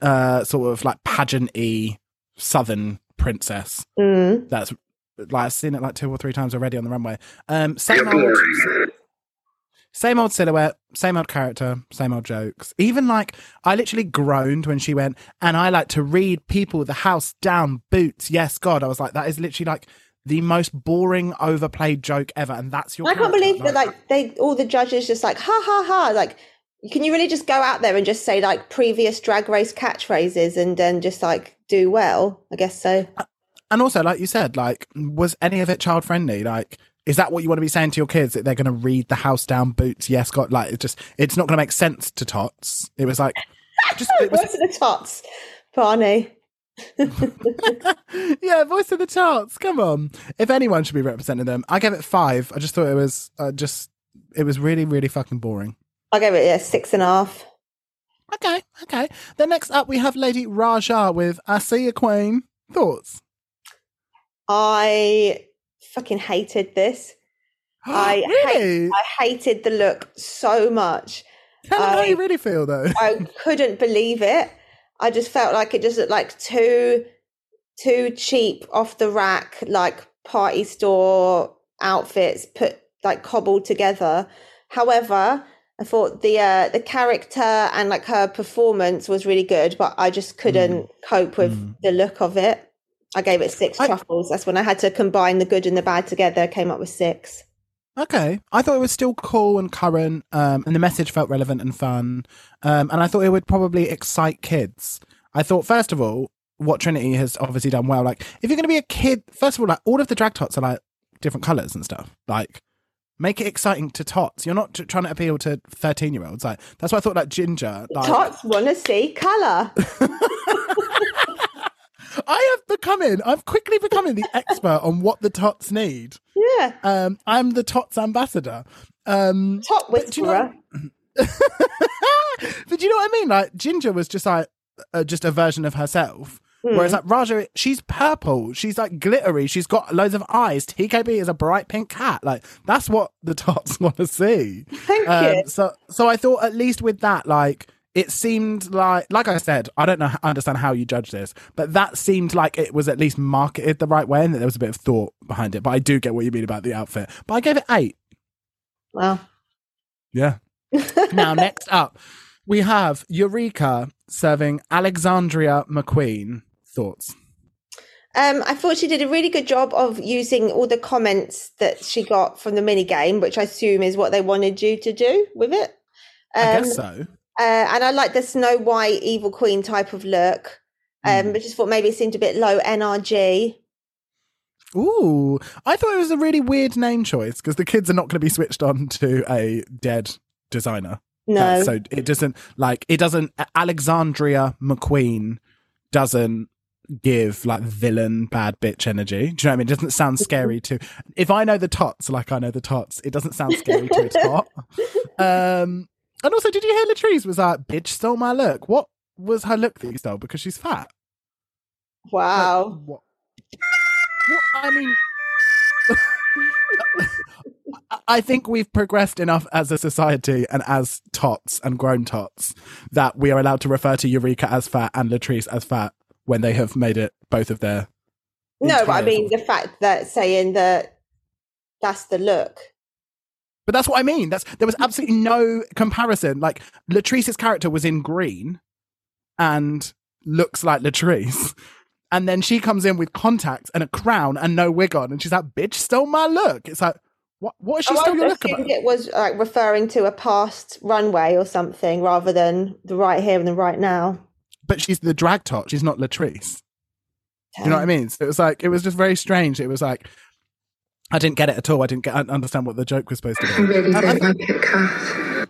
uh, sort of like pageant-y southern princess.
Mm.
That's like I've seen it like two or three times already on the runway. Um, same
You're
old,
boring.
same old silhouette, same old character, same old jokes. Even like I literally groaned when she went, and I like to read people the house down boots. Yes, God, I was like, that is literally like the most boring, overplayed joke ever, and that's your.
I can't
character.
believe that like they all the judges just like ha ha ha like can you really just go out there and just say like previous drag race catchphrases and then just like do well? I guess so.
And also, like you said, like, was any of it child friendly? Like, is that what you want to be saying to your kids that they're going to read the house down boots? Yes, God, like, it's just, it's not going to make sense to tots. It was like, just, it was,
Voice of the tots, Barney.
yeah, voice of the charts. Come on. If anyone should be representing them, I gave it five. I just thought it was, uh, just, it was really, really fucking boring.
I gave it yeah six and a half.
Okay, okay. Then next up, we have Lady Ra'Jah with I See a Queen. Thoughts?
I fucking hated this. I
really?
I hated the look so much.
Tell me how
I-
you really feel, though.
I couldn't believe it. I just felt like it just looked like too too cheap off the rack, like party store outfits put like cobbled together. However, I thought the uh, the character and like her performance was really good, but I just couldn't cope with
Mm.
the look of it. I gave it six
I-
truffles. That's when I had to combine the good and the bad together. Came up with six.
Okay, I thought it was still cool and current, um, and the message felt relevant and fun, um, and I thought it would probably excite kids. I thought, first of all, what Trinity has obviously done well. Like, if you're going to be a kid, first of all, like all of the drag tots are like different colors and stuff. Like, make it exciting to tots. You're not t- trying to appeal to thirteen year olds. Like, that's why I thought like Ginger. Like,
Tots want to see color.
I have becoming, I've quickly becoming the expert on what the tots need.
yeah,
Um, I'm the tots ambassador. Um,
top
But do you know- but do you know what I mean? Like Ginger was just like uh, just a version of herself.
Hmm.
Whereas like Ra'Jah, she's purple. She's like glittery. She's got loads of eyes. TKB is a bright pink cat. Like that's what the tots want to see.
Thank
Um,
you.
so so I thought at least with that, like it seemed like like I said, I don't know I understand how you judge this, but that seemed like it was at least marketed the right way and that there was a bit of thought behind it. But I do get what you mean about the outfit. But I gave it eight.
Wow.
Yeah. now, next up, we have Eureka serving Alexandria McQueen. Thoughts?
Um, I thought she did a really good job of using all the comments that she got from the mini game, which I assume is what they wanted you to do with it.
I
Um,
guess so.
Uh, and I like the Snow White evil queen type of look. Um,
Mm.
but just thought maybe it seemed a bit low NRG.
Ooh, I thought it was a really weird name choice because the kids are not going to be switched on to a dead designer.
No,
That's- so it doesn't like it doesn't. Alexandria McQueen doesn't give like villain bad bitch energy. Do you know what I mean? It doesn't sound scary to. If I know the tots, like I know the tots, it doesn't sound scary to a tot. Um, and also, did you hear Latrice was like, "Bitch stole my look"? What was her look that you stole? Because she's fat. Like,
wow.
what? What? I mean, I- I think we've progressed enough as a society and as tots and grown tots that we are allowed to refer to Eureka as fat and Latrice as fat when they have made it both of their.
No, but I mean the fact that saying that that's the look.
But that's what I mean. That's there was absolutely no comparison. Like Latrice's character was in green and looks like Latrice. And then she comes in with contacts and a crown and no wig on, and she's like, "Bitch, stole my look." It's like, what? What is she
Oh,
stole
I
your look about?
it was like referring to a past runway or something rather than the right here and the right now.
But she's the drag tot. She's not Latrice. Do you know what I mean? So it was like it was just very strange. It was like I didn't get it at all. I didn't get I understand what the joke was supposed to be.
I really
I- I-
don't like it, Kath.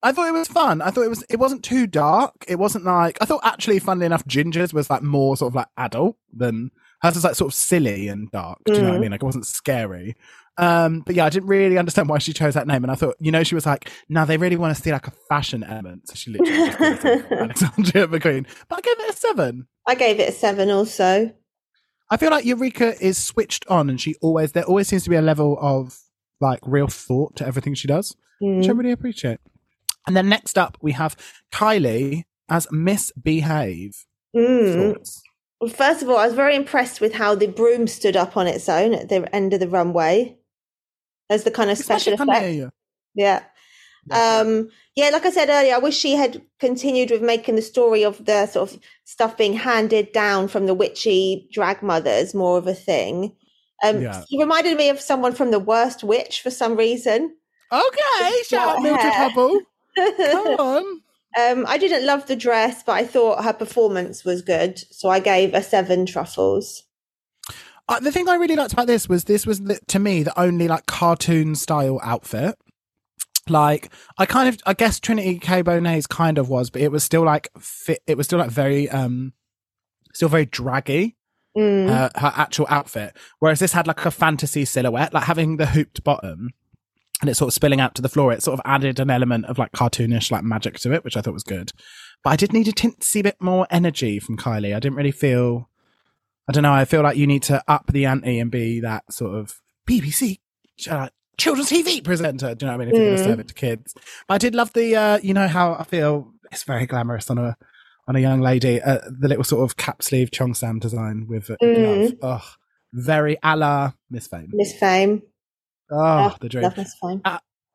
I thought it was fun. I thought it was it wasn't too dark. It wasn't like I thought actually funnily enough Ginger's was like more sort of like adult than hers was like sort of silly and dark. Do you know what I
Mhm.
mean? Like it wasn't scary. Um but yeah, I didn't really understand why she chose that name and I thought, you know, she was like, no, they really want to see like a fashion element. So she literally just Alexandria McQueen. But I gave it a seven.
I gave it a seven also.
I feel like Eureka is switched on and she always there always seems to be a level of like real thought to everything she does,
Mm.
which I really appreciate. And then next up, we have Kylie as Misbehave.
Mm. Well, first of all, I was very impressed with how the broom stood up on its own at the end of the runway as the kind of
It's
special effect. Yeah. Um, yeah, like I said earlier, I wish she had continued with making the story of the sort of stuff being handed down from the witchy drag mothers more of a thing. Um,
Yeah.
He reminded me of someone from The Worst Witch for some reason.
Okay, shout out Mildred. Hubble. Come on.
Um, I didn't love the dress, but I thought her performance was good, so I gave a seven truffles.
Uh, the thing I really liked about this was this was to me the only like cartoon style outfit. Like I kind of, I guess Trinity K Bonet's kind of was, but it was still like fit. It was still like very, um, still very draggy.
Mm.
Uh, her actual outfit, whereas this had like a fantasy silhouette, like having the hooped bottom, and it's sort of spilling out to the floor. It sort of added an element of like cartoonish like magic to it, which I thought was good. But I did need a teensy bit more energy from Kylie. I didn't really feel. I don't know. I feel like you need to up the ante and be that sort of BBC uh, children's TV presenter. Do you know what I mean? If you're going to
Mm.
serve it to kids, but I did love the. Uh, you know how I feel. It's very glamorous on a on a young lady. Uh, the little sort of cap sleeve cheongsam design with a
Mm.
glove. Oh, very a la Miss Fame.
Miss Fame.
Oh, the dream.
Love Miss Fame.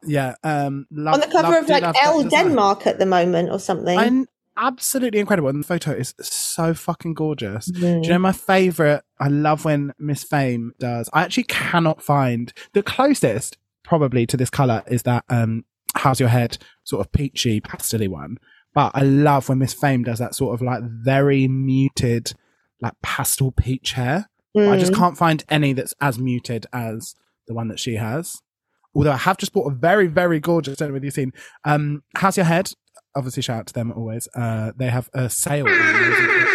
Yeah. Um, love,
On the cover
love-
of like Elle. Denmark at the moment or something.
And absolutely incredible. And the photo is so fucking gorgeous.
Mm.
Do you know my favorite? I love when Miss Fame does. I actually cannot find the closest probably to this color is that um how's your head sort of peachy pastely one. But I love when Miss Fame does that sort of like very muted like pastel peach hair. I just
Mm.
can't find any that's as muted as the one that she has. Although I have just bought a very, very gorgeous, I don't know whether you've seen, um, How's Your Head? Obviously, shout out to them always. Uh, they have a sale.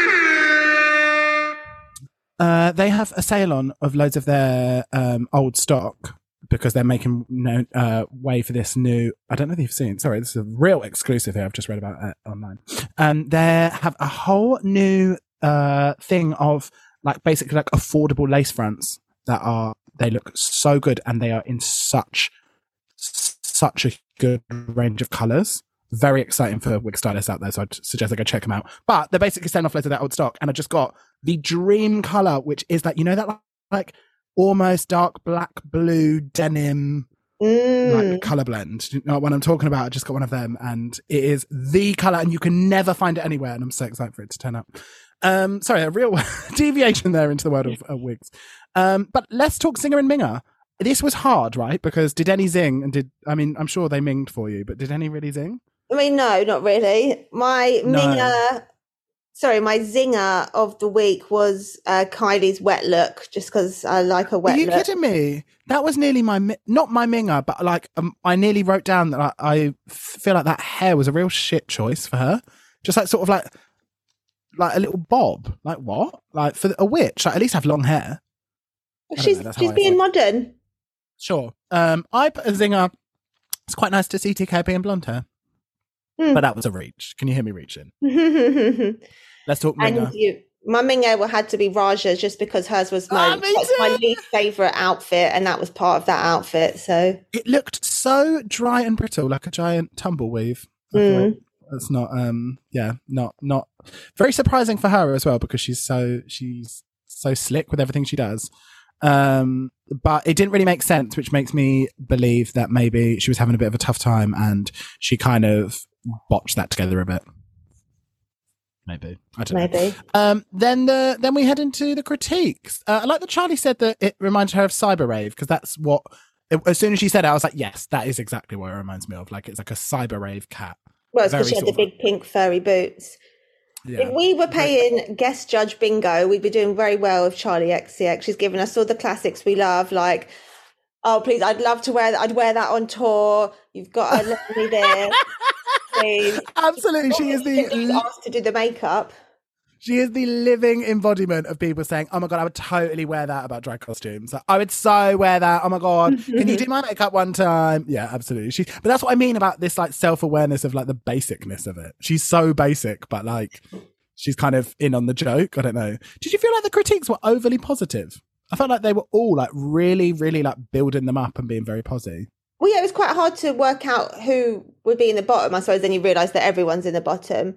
Uh, they have a sale on of loads of their um, old stock because they're making no, uh, way for this new. I don't know if you've seen. Sorry, this is a real exclusive here. I've just read about it online. Um, they have a whole new uh, thing of like basically like affordable lace fronts that are they look so good and they are in such such a good range of colors. Very exciting for wig stylists out there, so I'd suggest I go check them out. But they're basically selling off loads of their old stock, and I just got the dream color, which is that, you know that like, like almost dark black blue denim
Mm.
like color blend. You know what I'm talking about? I just got one of them, and it is the color, and you can never find it anywhere. And I'm so excited for it to turn up. Um, sorry, a real deviation there into the world of, of wigs. Um, but let's talk Zinger and Minger. This was hard, right? Because did any zing? And did I mean? I'm sure they minged for you, but did any really zing?
I mean, no, not really. My
No.
minger, sorry, my zinger of the week was uh, Kylie's wet look, just because I like a wet look
Are you
look.
kidding me? That was nearly my not my minger, but like um, I nearly wrote down that I, I feel like that hair was a real shit choice for her. Just like sort of like like a little bob. Like what? Like for a witch? Like at least have long hair.
She's
know,
she's being modern.
Sure. Um, I put a zinger. It's quite nice to see TK being blonde hair,
Hmm.
but that was a reach. Can you hear me reaching? Let's talk minger.
you, my minger had to be Ra'Jah just because hers was my,
Ah,
my least favorite outfit, and that was part of that outfit. So
It looked so dry and brittle, like a giant tumbleweave.
Mm.
That's not, um, yeah, not, not very surprising for her as well because she's so, she's so slick with everything she does. Um, but it didn't really make sense, which makes me believe that maybe she was having a bit of a tough time and she kind of botched that together a bit. Maybe. I don't know.
maybe
Um, then the then we head into the critiques. Uh, I like that Charli said that it reminded her of Cyber Rave because that's what. As soon as she said it, I was like, "Yes, that is exactly what it reminds me of. Like it's like a Cyber Rave cat."
well, it's because she had the big pink furry boots.
Yeah.
If we were paying guest judge bingo, we'd be doing very well with Charli XCX. She's given us all the classics we love, like, oh, please, I'd love to wear that. I'd wear that on tour. You've got to let me there, please.
Absolutely, she is
She's
the
asked to do the makeup.
she is the living embodiment of people saying, "Oh my god, I would totally wear that about drag costumes. I would so wear that. Oh my god, can you mm-hmm. do my makeup one time?" Yeah, absolutely. She, but that's what I mean about this like self awareness of like the basicness of it. She's so basic, but like she's kind of in on the joke. I don't know. Did you feel like the critiques were overly positive? I felt like they were all like really, really like building them up and being very posy.
Well, yeah, it was quite hard to work out who would be in the bottom. I suppose then you realise that everyone's in the bottom.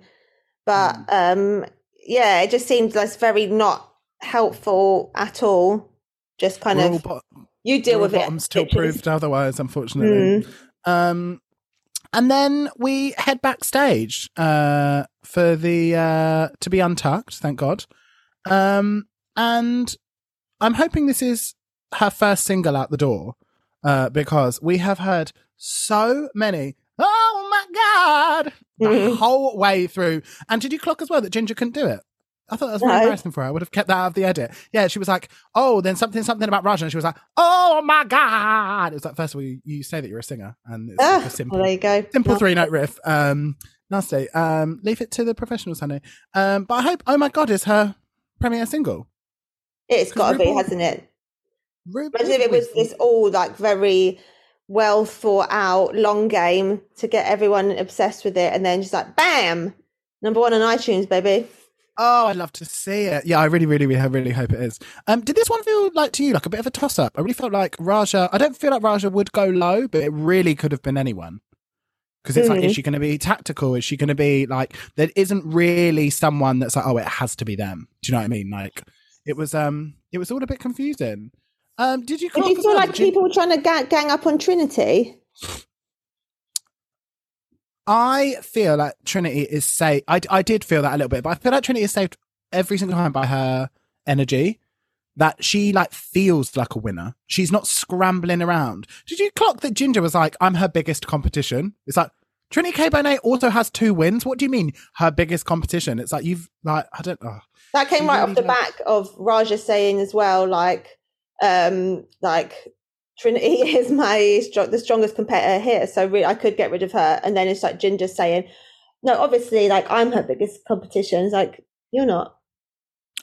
But um, yeah, it just seemed like very not helpful at all. Just kind
We're
of
bo-
you deal
we're
with it.
bottoms till
bitches.
proved otherwise, unfortunately. Um, and then we head backstage uh, for the uh, to be untucked. Thank God. Um, and I'm hoping this is her first single out the door uh, because we have heard so many. Oh my God! The
Mhm.
whole way through. And did you clock as well that Ginger couldn't do it? I thought that was very
No.
embarrassing for her. I would have kept that out of the edit. Yeah, she was like, oh, then something, something about Ra'Jah. And she was like, oh my God. It was like, first of all, you, you say that you're a singer. And it's
Ah,
like a simple,
well, there you go.
simple
No.
three note riff. Um, nasty. Um, leave it to the professionals, honey. Um, but I hope, oh my God, is her premiere single.
It's got to be, hasn't it?
Ru-
Imagine if it was this all like very well thought out long game to get everyone obsessed with it, and then just like bam, number one on iTunes, baby.
Oh, I'd love to see it. Yeah, I really, really, really, really hope it is. Um, did this one feel like to you like a bit of a toss up? I really felt like Ra'Jah. I don't feel like Ra'Jah would go low, but it really could have been anyone. Because it's like, is she going to be tactical? Is she going to be like? There isn't really someone that's like, oh, it has to be them. Do you know what I mean? Like, it was, um, it was all a bit confusing. Um, did you?
Did you feel like people were trying to gang, gang up on Trinity?
I feel like Trinity is saved. I, I did feel that a little bit, but I feel like Trinity is saved every single time by her energy. That she like feels like a winner. She's not scrambling around. Did you clock that Ginger was like, I'm her biggest competition? It's like Trinity K. Bonet also has two wins. What do you mean her biggest competition? It's like you've like I don't know.
That came right
really
off the
does.
back of Ra'Jah saying as well, like, um, like Trinity is my the strongest competitor here, so re- I could get rid of her. And then it's like Ginger saying, "No, obviously, like I'm her biggest competition." It's like you're not.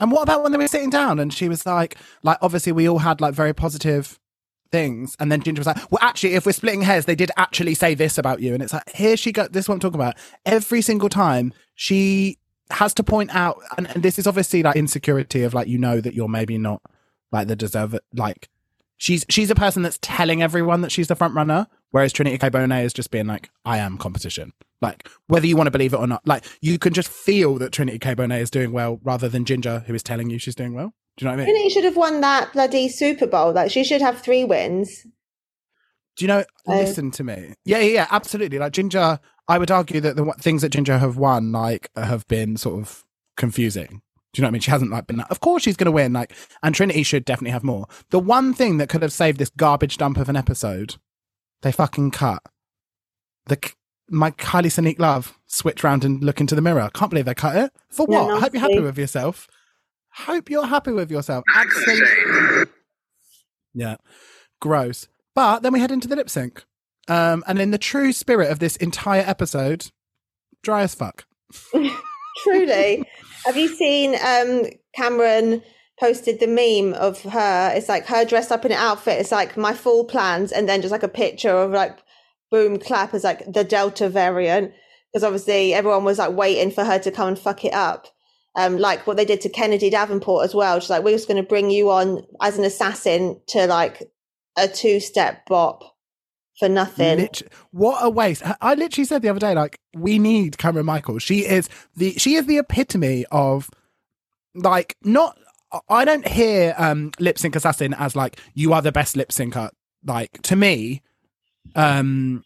And what about when they were sitting down and she was like, like obviously we all had like very positive things, and then Ginger was like, well, actually, if we're splitting hairs, they did actually say this about you, and it's like here she got this. Is what I'm talking about. Every single time she has to point out, and, and this is obviously like insecurity of like you know that you're maybe not like the deserve like. She's she's a person that's telling everyone that she's the front runner, whereas Trinity K. Bonet is just being like, I am competition. Like whether you want to believe it or not, like you can just feel that Trinity K. Bonet is doing well rather than Ginger, who is telling you she's doing well. Do you know what I mean?
Trinity should have won that bloody Super Bowl. Like she should have three wins.
Do you know?
Oh.
Listen to me. Yeah, yeah, absolutely. Like Ginger, I would argue that the things that Ginger have won, like, have been sort of confusing. Do you know what I mean? She hasn't like been. That of course, she's going to win. Like, and Trinity should definitely have more. The one thing that could have saved this garbage dump of an episode, they fucking cut. The my Kylie Sonique love switch round and look into the mirror. Can't believe they cut it. For
Yeah,
what? I hope you're happy with yourself. Hope you're happy with yourself. Absolutely. Yeah. Gross. But then we head into the lip sync. Um, and in the true spirit of this entire episode, dry as fuck.
Truly. Have you seen um Cameron posted the meme of her? It's like her dressed up in an outfit. It's like my full plans, and then just like a picture of like boom clap as like the Delta variant. Because obviously everyone was like waiting for her to come and fuck it up. Um, like what they did to Kennedy Davenport as well. Just like we're just going to bring you on as an assassin to like a two-step bop for nothing.
Lit- what a waste. I- literally said the other day, like, we need Cameron Michaels. She is the she is the epitome of like not I don't hear um lip sync assassin as like you are the best lip syncer. Like to me, um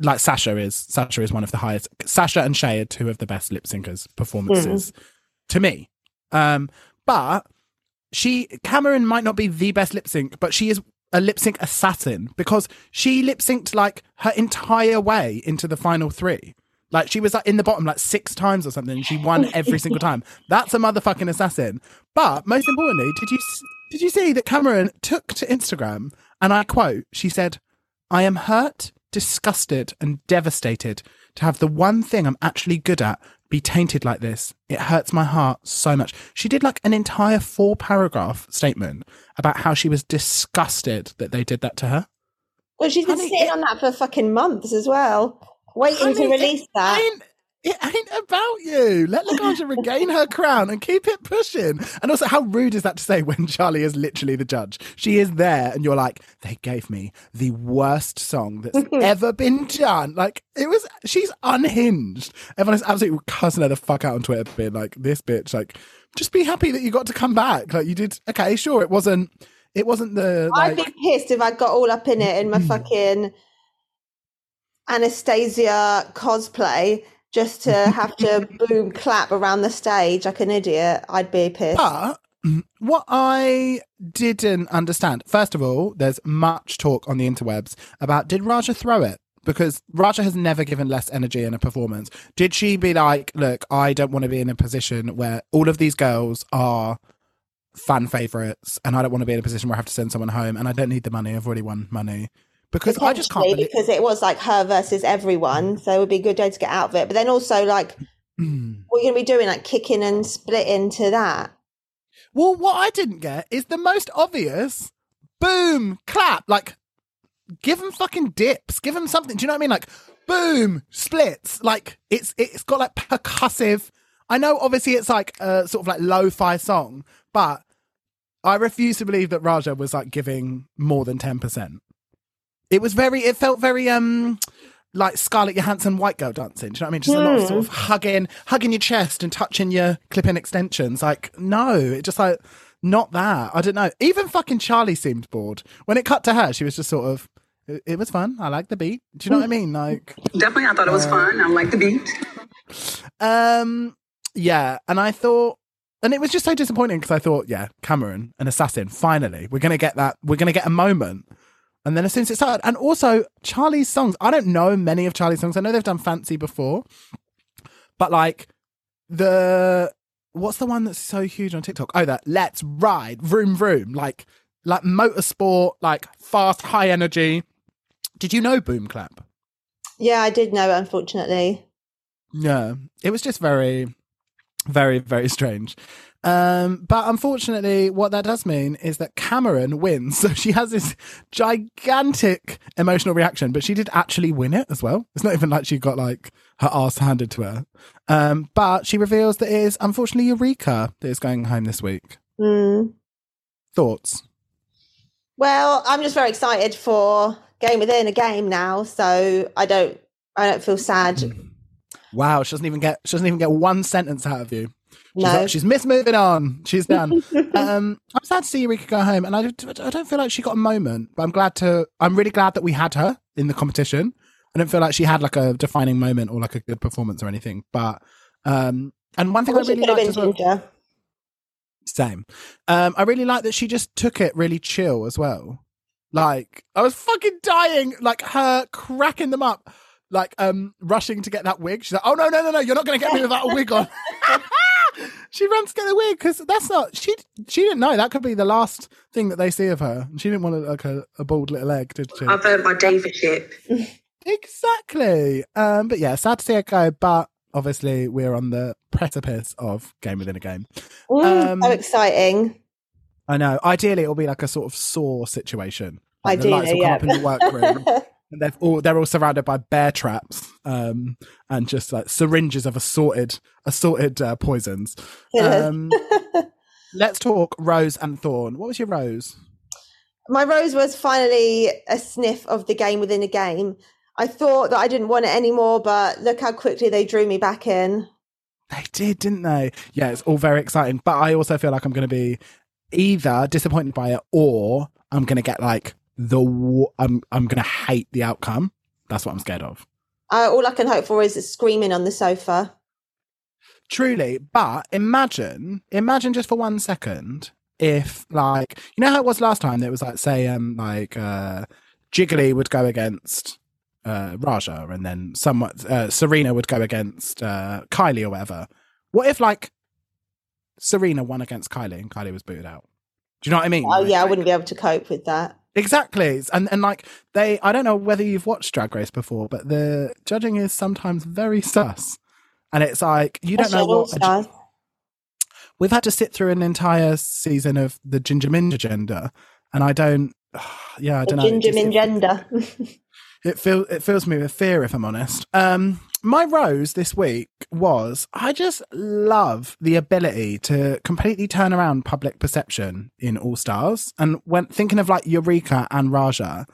like Sasha is Sasha is one of the highest Sasha and Shea are two of the best lip syncers performances to me. Um but she Cameron might not be the best lip sync, but she is a lip sync assassin because she lip synced like her entire way into the final three. Like she was like in the bottom like six times or something. And she won every single time. That's a motherfucking assassin. But most importantly, did you did you see that Cameron took to Instagram and I quote, she said, "I am hurt, disgusted, and devastated to have the one thing I'm actually good at be tainted like this. It hurts my heart so much. She did like an entire four paragraph statement about how she was disgusted that they did that to her.
Well, she's been
Honey,
sitting
it-
on that for fucking months as well, waiting to release
it
that.
It ain't about you. Let Laganja regain her crown and keep it pushing. And also, how rude is that to say when Charli is literally the judge? She is there, and you're like, they gave me the worst song that's ever been done. Like, it was, she's unhinged. Everyone is absolutely cussing her the fuck out on Twitter, being like, this bitch, like, just be happy that you got to come back. Like, you did, okay, sure, it wasn't, it wasn't the,
I'd be pissed if I got all up in it in my
Mm.
fucking Anastasia cosplay just to have to boom clap around the stage like an idiot. I'd be pissed.
But mm, what I didn't understand, first of all, there's much talk on the interwebs about did Ra'Jah throw it? Because Ra'Jah has never given less energy in a performance. Did she be like, look, I don't want to be in a position where all of these girls are fan favorites and I don't want to be in a position where I have to send someone home and I don't need the money. I've already won money. Because I just can't believe.
because it was like her versus everyone, so it would be a good day to get out of it. But then also, like, what are you going to be doing? Like kicking and splitting to that?
Well, what I didn't get is the most obvious boom, clap. Like, give them fucking dips. Give them something. Do you know what I mean? Like, boom, splits. Like, it's it's got like percussive. I know, obviously, it's like a sort of like lo-fi song, but I refuse to believe that Ra'Jah was like giving more than ten percent. It was very. It felt very um like Scarlett Johansson white girl dancing. Do you know what I mean? Just a lot of sort of hugging, hugging your chest and touching your clip-in extensions. Like, no, it just like not that. I don't know. Even fucking Charli seemed bored when it cut to her. She was just sort of. It, it was fun. I like the beat. Do you know what I mean? Like,
Definitely, I thought it was fun. I like the beat.
um, yeah. And I thought, and it was just so disappointing because I thought, yeah, Cameron, an assassin. Finally, we're gonna get that. We're gonna get a moment. And then as soon as it started, and also Charli's songs, I don't know many of Charli's songs. I know they've done Fancy before, but like the what's the one that's so huge on TikTok? Oh, that Let's Ride, Vroom Vroom, like like motorsport, like fast, high energy. Did you know Boom Clap?
Yeah, I did know. Unfortunately,
Yeah, it was just very, very, very strange. Um, but unfortunately, what that does mean is that Cameron wins. So she has this gigantic emotional reaction, but she did actually win it as well. It's not even like she got like her ass handed to her. Um, but she reveals that it is unfortunately Eureka that is going home this week.
Mm.
Thoughts?
Well, I'm just very excited for game within a game now, so I don't I don't feel sad.
Wow, she doesn't even get she doesn't even get one sentence out of you. She's,
No.
she's missed moving on. She's done. um, I'm sad to see Eureka go home, and I, don't- I don't feel like she got a moment. But I'm glad to. I'm really glad that we had her in the competition. I don't feel like she had like a defining moment or like a good performance or anything. But um, and one thing I,
it
really liked as well.
Ginger.
Same. Um, I really like that she just took it really chill as well. Like I was fucking dying, like her cracking them up, like um rushing to get that wig. She's like, "Oh no, no, no, no! You're not going to get me without a wig on." she runs to get the wig because that's not she. She didn't know that could be the last thing that they see of her. She didn't want to like a, a bald little egg, did she?
I've earned my Davidship.
Exactly. Um, but yeah, sad to see her go. But obviously, we're on the precipice of game within a game.
Mm,
Um,
so exciting.
I know. Ideally, it'll be like a sort of saw situation. Like the
Ideally,
lights will come
yeah.
up in the workroom, and they've all they're all surrounded by bear traps, um, and just like syringes of assorted assorted uh, poisons. Um, let's talk Rose and Thorn. What was your Rose?
My rose was finally a sniff of the game within a game. I thought that I didn't want it anymore, but look how quickly they drew me back in.
They did, didn't they? Yeah, it's all very exciting. But I also feel like I'm going to be either disappointed by it or I'm going to get like the I'm I'm going to hate the outcome. That's what I'm scared of.
Uh, all I can hope for is screaming on the sofa.
Truly, but imagine, imagine just for one second if like you know how it was last time. There was like say um like uh Jiggly would go against uh Ra'Jah, and then somewhat uh, Serena would go against uh Kylie or whatever. What if like Serena won against Kylie and Kylie was booted out? Do you know what I mean?
Oh
Like-
yeah, I wouldn't be able to cope with that.
Exactly. And and like they I don't know whether you've watched Drag Race before, but the judging is sometimes very sus. And it's like you don't know what a we've had to sit through an entire season of the Ginger Minj agenda, and I don't. Yeah, I don't know. It,
ginger
it,
gender.
it feels it fills me with fear, if I'm honest. Um, my rose this week was I just love the ability to completely turn around public perception in All Stars. And when thinking of like Eureka and Ra'Jah,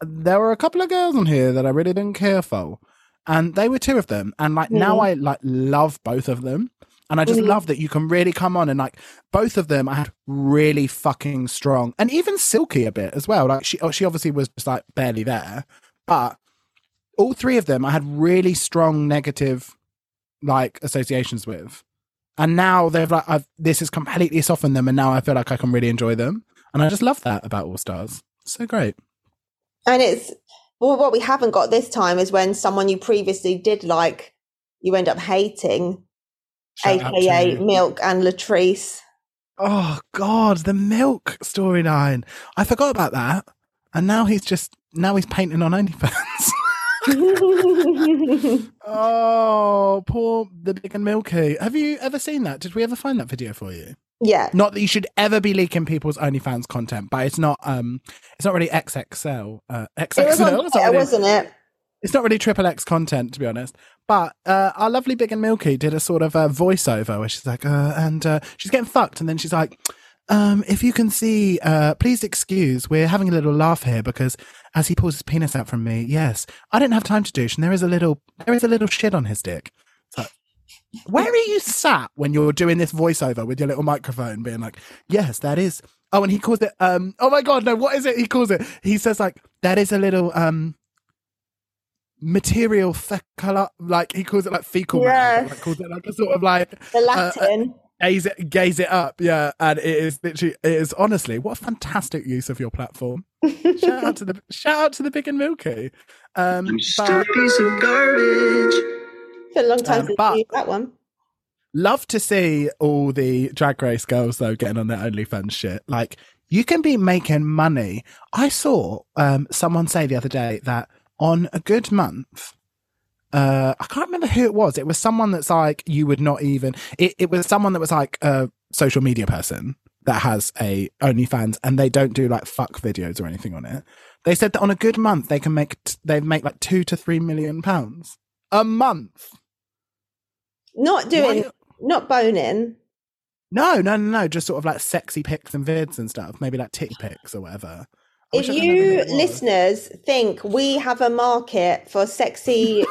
there were a couple of girls on here that I really didn't care for. And they were two of them. And like now mm. I like love both of them. And I just mm. love that you can really come on and like both of them I had really fucking strong and even Silky a bit as well. Like she oh, she obviously was just like barely there. But all three of them I had really strong negative like associations with. And now they've like I've this has completely softened them and now I feel like I can really enjoy them. And I just love that about All Stars. So great.
And it's well, what we haven't got this time is when someone you previously did like, you end up hating,
Shout
aka Milk and Latrice.
Oh God, the milk storyline. I forgot about that. And now he's just now he's painting on OnlyFans. oh, poor the big and milky. Have you ever seen that? Did we ever find that video for you?
yeah,
Not that you should ever be leaking people's OnlyFans content, but it's not um it's not really XXL. Uh XXL.
it was on
It's not really-
wasn't it?
it's not really triple X content to be honest. But uh, our lovely Big and Milky did a sort of a voiceover where she's like, uh, and uh, she's getting fucked, and then she's like, um, if you can see, uh, please excuse, we're having a little laugh here because as he pulls his penis out from me, yes, I didn't have time to douche, and there is a little, there is a little shit on his dick. Like, where are you sat when you're doing this voiceover with your little microphone, being like, yes, that is. Oh, and he calls it. Um. Oh my god, no! What is it? He calls it. He says like that is a little um material fecal like he calls it like fecal matter,
Yes.
like calls it like a sort of like
The
uh,
Latin.
Gaze it gaze it up yeah and it is literally it is honestly what a fantastic use of your platform shout out to the shout out to the big and milky um but
piece of garbage.
it's been a long time
um,
since
but-
that one.
love to see all the drag race girls though getting on their OnlyFans shit. Like you can be making money. I saw um someone say the other day that on a good month, uh I can't remember who it was. It was someone that's like you would not even it, it was someone that was like a social media person that has a OnlyFans and they don't do like fuck videos or anything on it. They said that on a good month they can make t- they make like two to three million pounds a month.
Not doing, not boning.
No, no, no, no. Just sort of like sexy pics and vids and stuff. Maybe like titty pics or whatever.
If
wish I could remember who
you listeners think we have a market for sexy,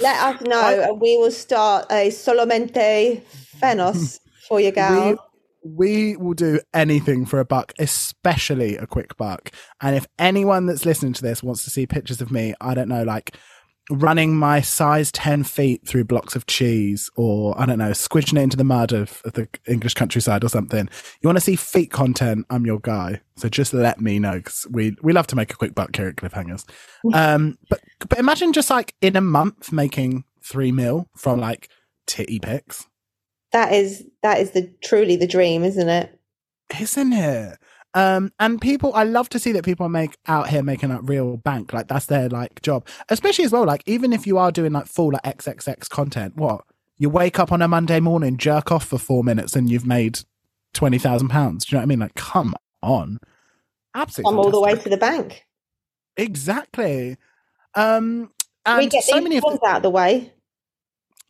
let us know
I-
and we will start a solamente fenos for your gal.
we, we will do anything for a buck, especially a quick buck. And if anyone that's listening to this wants to see pictures of me, I don't know, like running my size 10 feet through blocks of cheese or I don't know, squidging it into the mud of, of the English countryside or something. You want to see feet content? I'm your guy. So just let me know because we, we love to make a quick buck here at Cliffhangers. Um, but, but imagine just like in a month making three mil from like titty pics.
That is that is the truly the dream, isn't it?
isn't it? Um, and people, I love to see that people make out here making like real bank, like that's their like job, especially as well. Like even if you are doing like full like XXX content, what you wake up on a Monday morning, jerk off for four minutes, and you've made twenty thousand pounds. Do you know what I mean? Like, come on, absolutely,
Come all the way to the bank.
exactly. Um, and
we get
so
these
many
ones out of the way.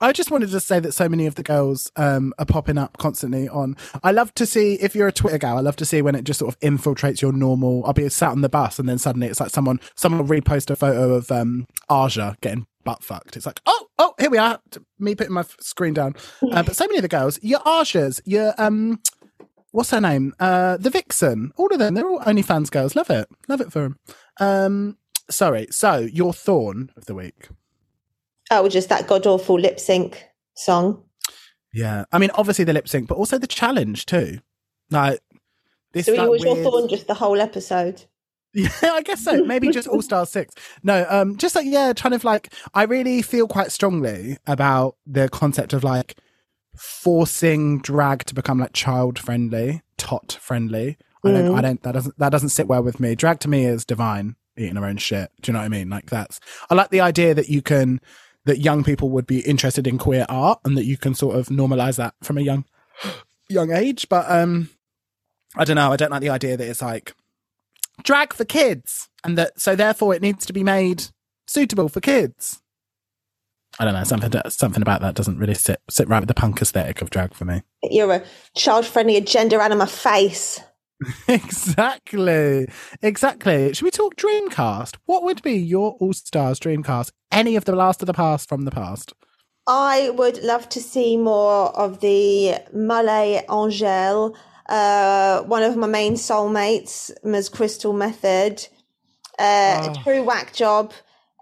I just wanted to say that so many of the girls um, are popping up constantly on. I love to see if you're a Twitter gal. I love to see when it just sort of infiltrates your normal. I'll be sat on the bus and then suddenly it's like someone someone will repost a photo of um, Aja getting butt fucked. It's like oh oh here we are. Me putting my screen down. Uh, but so many of the girls, your Ajas, your um, what's her name? Uh, the Vixen. All of them. They're all OnlyFans girls. Love it. Love it for them. Um, sorry. So your thorn of the week.
Oh, just that god awful lip sync song.
Yeah, I mean, obviously the lip sync, but also the challenge too. Like this,
So
like,
was your
weird-
thorn just the whole episode.
Yeah, I guess so. Maybe just All Star Six. No, um, just like yeah, kind of like I really feel quite strongly about the concept of like forcing drag to become like child friendly, tot friendly. I don't, I don't. That doesn't that doesn't sit well with me. Drag to me is divine, eating her own shit. Do you know what I mean? Like that's. I like the idea that you can that young people would be interested in queer art and that you can sort of normalize that from a young young age. But um, I don't know. I don't like the idea that it's like drag for kids and that so therefore it needs to be made suitable for kids I don't know something something about that doesn't really sit sit right with the punk aesthetic of drag for me.
You're a child-friendly agenda anima face.
exactly, exactly. Should we talk Dreamcast? What would be your All Stars Dreamcast? Any of the Last of the Past from the past?
I would love to see more of the Malay Angel. Uh, one of my main soulmates, Ms. Crystal Methyd. Uh,
Oh.
A true whack job.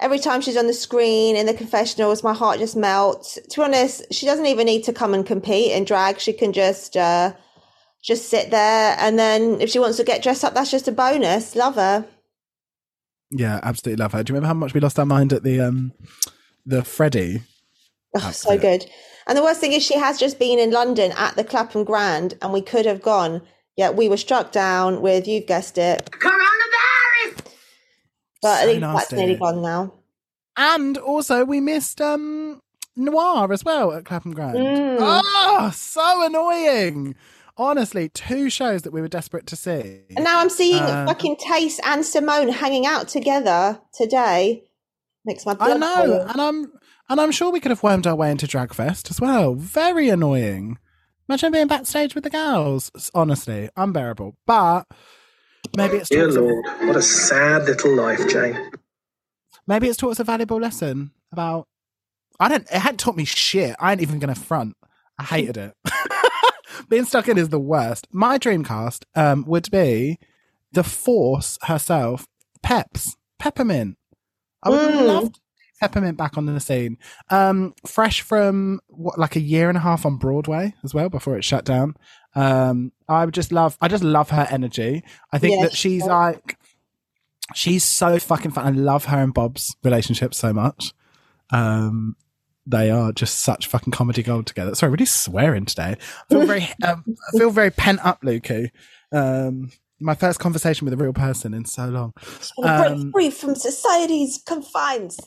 Every time she's on the screen in the confessionals, my heart just melts. To be honest, she doesn't even need to come and compete in drag. She can just uh, just sit there, and then if she wants to get dressed up, that's just a bonus. Love her.
Yeah, absolutely love her. Do you remember how much we lost our mind at the um the Freddie?
Oh, so good. And the worst thing is, she has just been in London at the Clapham Grand, and we could have gone. Yet we were struck down with, you've guessed it,
Coronavirus!
but
So
at least that's nearly gone now.
And also we missed um Noir as well at Clapham Grand.
Mm.
Oh, so annoying. Honestly, two shows that we were desperate to see.
And now I'm seeing
Uh,
fucking Tayce and Simone hanging out together today. Makes my blood
I know,
boil.
and I'm and I'm sure we could have wormed our way into Dragfest as well. Very annoying. Imagine being backstage with the girls. It's honestly unbearable. But maybe it's
Dear
taught us a,
Lord, what a sad little life, Jane.
maybe it's taught us a valuable lesson about. I don't. It hadn't taught me shit. I ain't even gonna front. I hated it. being stuck in is the worst. My dream cast um, would be the Force herself, Peps, Peppermint. I would
Mm.
love Peppermint back on the scene. Um, fresh from what, like a year and a half on Broadway as well before it shut down. Um, I would just love, I just love her energy. I think
Yeah,
that she's
she's
like, she's so fucking fun. I love her and Bob's relationship so much. Um, they are just such fucking comedy gold together. Sorry, really swearing today. I feel very, um, I feel very pent up, Lukey. Um, my first conversation with a real person in so long.
Break
um,
free from society's confines.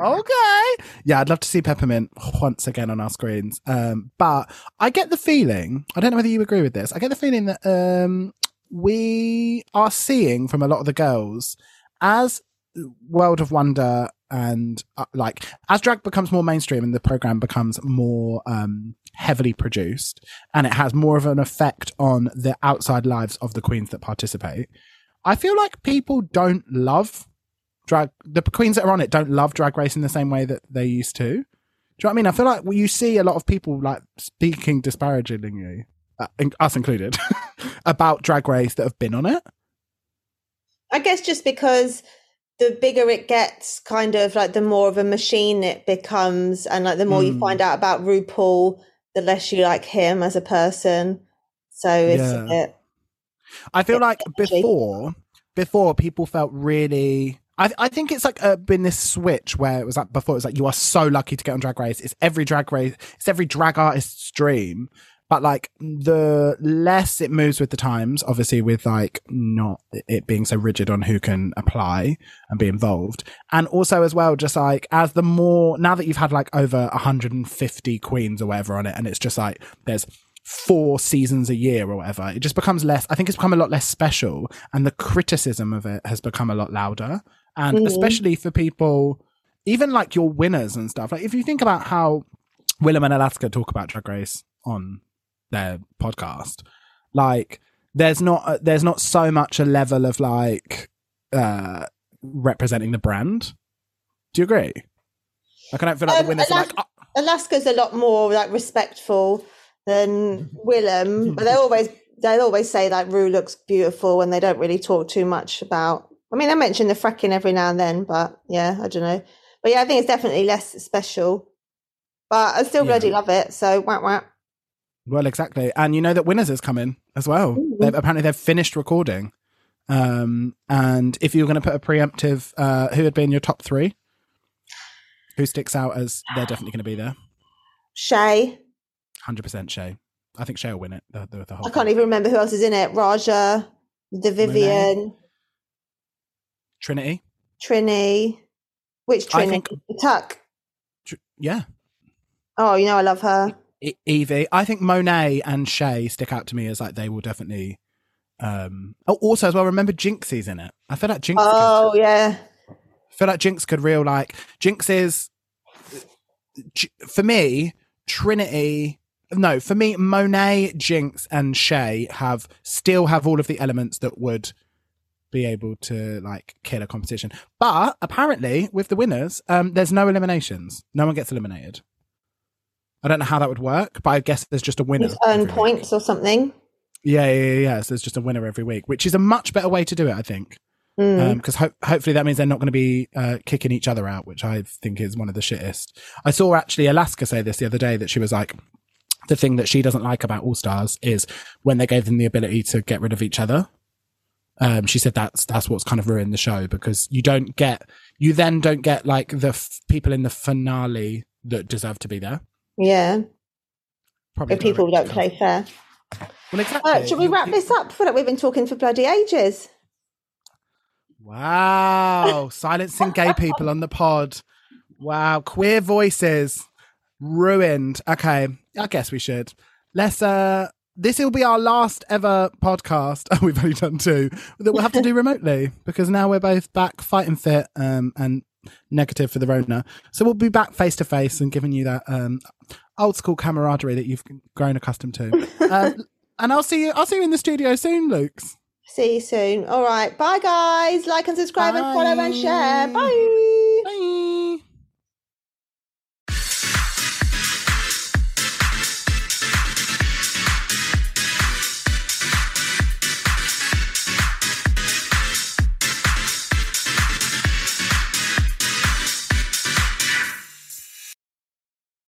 Okay. Yeah, I'd love to see Peppermint once again on our screens. Um, but I get the feeling, I don't know whether you agree with this, I get the feeling that um, we are seeing from a lot of the girls as World of Wonder and uh, like as drag becomes more mainstream and the program becomes more um, heavily produced and it has more of an effect on the outside lives of the queens that participate. I feel like people don't love drag the queens that are on it don't love drag race in the same way that they used to. Do you know what I mean? I feel like you see a lot of people like speaking disparagingly, uh, us included, about drag race that have been on it.
I guess just because the bigger it gets, kind of like the more of a machine it becomes, and like the more you
Mm.
find out about RuPaul, the less you like him as a person. So it's a
Yeah.
bit.
I feel like before, before people felt really. I, I think it's like uh, been this switch where it was like before it was like you are so lucky to get on Drag Race. It's every drag race. It's every drag artist's dream. But like the less it moves with the times, obviously with like not it being so rigid on who can apply and be involved, and also as well just like as the more now that you've had like over 150 queens or whatever on it, and it's just like there's four seasons a year or whatever, it just becomes less. I think it's become a lot less special, and the criticism of it has become a lot louder. And
Mhm.
especially for people, even like your winners and stuff. Like if you think about how Willam and Alaska talk about Drag Race on their podcast, like there's not uh, there's not so much a level of like uh representing the brand. Do you agree? Like I don't feel like
Um,
the winners are like, oh,
Alaska's a lot more like respectful than Willam, but they always they always say like Rue looks beautiful, and they don't really talk too much about. I mean, they mention the fracking every now and then, but yeah, I don't know. But yeah, I think it's definitely less special. But I still
Yeah.
bloody love it. So wah wah.
Well, exactly. And you know that Winners is coming as well. They've apparently they've finished recording. Um, and if you were going to put a preemptive, uh, who would be in your top three? Who sticks out as they're definitely going to be there?
Shea.
Hundred percent Shea. I think Shea will win it. The, the, the whole
I can't even remember who else is in it. Raja, the Vivienne,
Trinity.
Trini. Which
I
Trini?
think-
Tuck.
Tr- yeah.
Oh, you know I love her.
Yvie. I think Monet and Shea stick out to me as like they will definitely. Um. Oh, also as well, remember Jinxie's in it. I feel like Jinkx.
Oh yeah.
I feel like Jinkx could real like Jinkx is for me Trinity. No, for me Monet, Jinkx, and Shea have still have all of the elements that would be able to like kill a competition. But apparently, with the winners, um, there's no eliminations. No one gets eliminated. I don't know how that would work, but I guess there's just a winner.
Just earn
every week.
points or something.
Yeah, yeah, yeah, yeah. So there's just a winner every week, which is a much better way to do it, I think.
Mm.
Because ho- hopefully that means they're not going to be uh, kicking each other out, which I think is one of the shittest. I saw actually Alaska say this the other day that she was like, the thing that she doesn't like about All Stars is when they gave them the ability to get rid of each other. Um, she said that's that's what's kind of ruined the show because you don't get you then don't get like the f- people in the finale that deserve to be there.
Yeah,
Probably
if people don't play fair.
Well, exactly.
Uh, should we wrap this up? I feel like we've been talking for bloody ages.
Wow. Silencing gay people on the pod. Wow. Queer voices ruined. Okay. I guess we should. Let's, uh, this will be our last ever podcast. Oh, we've only done two that we'll have to do remotely because now we're both back fighting fit, um, and negative for the Rona. So we'll be back face to face and giving you that, um, old school camaraderie that you've grown accustomed to. um, and I'll see you, I'll see you in the studio soon, Luke's.
See you soon. All right. Bye, guys. Like and subscribe and follow and share.
Bye.
Bye.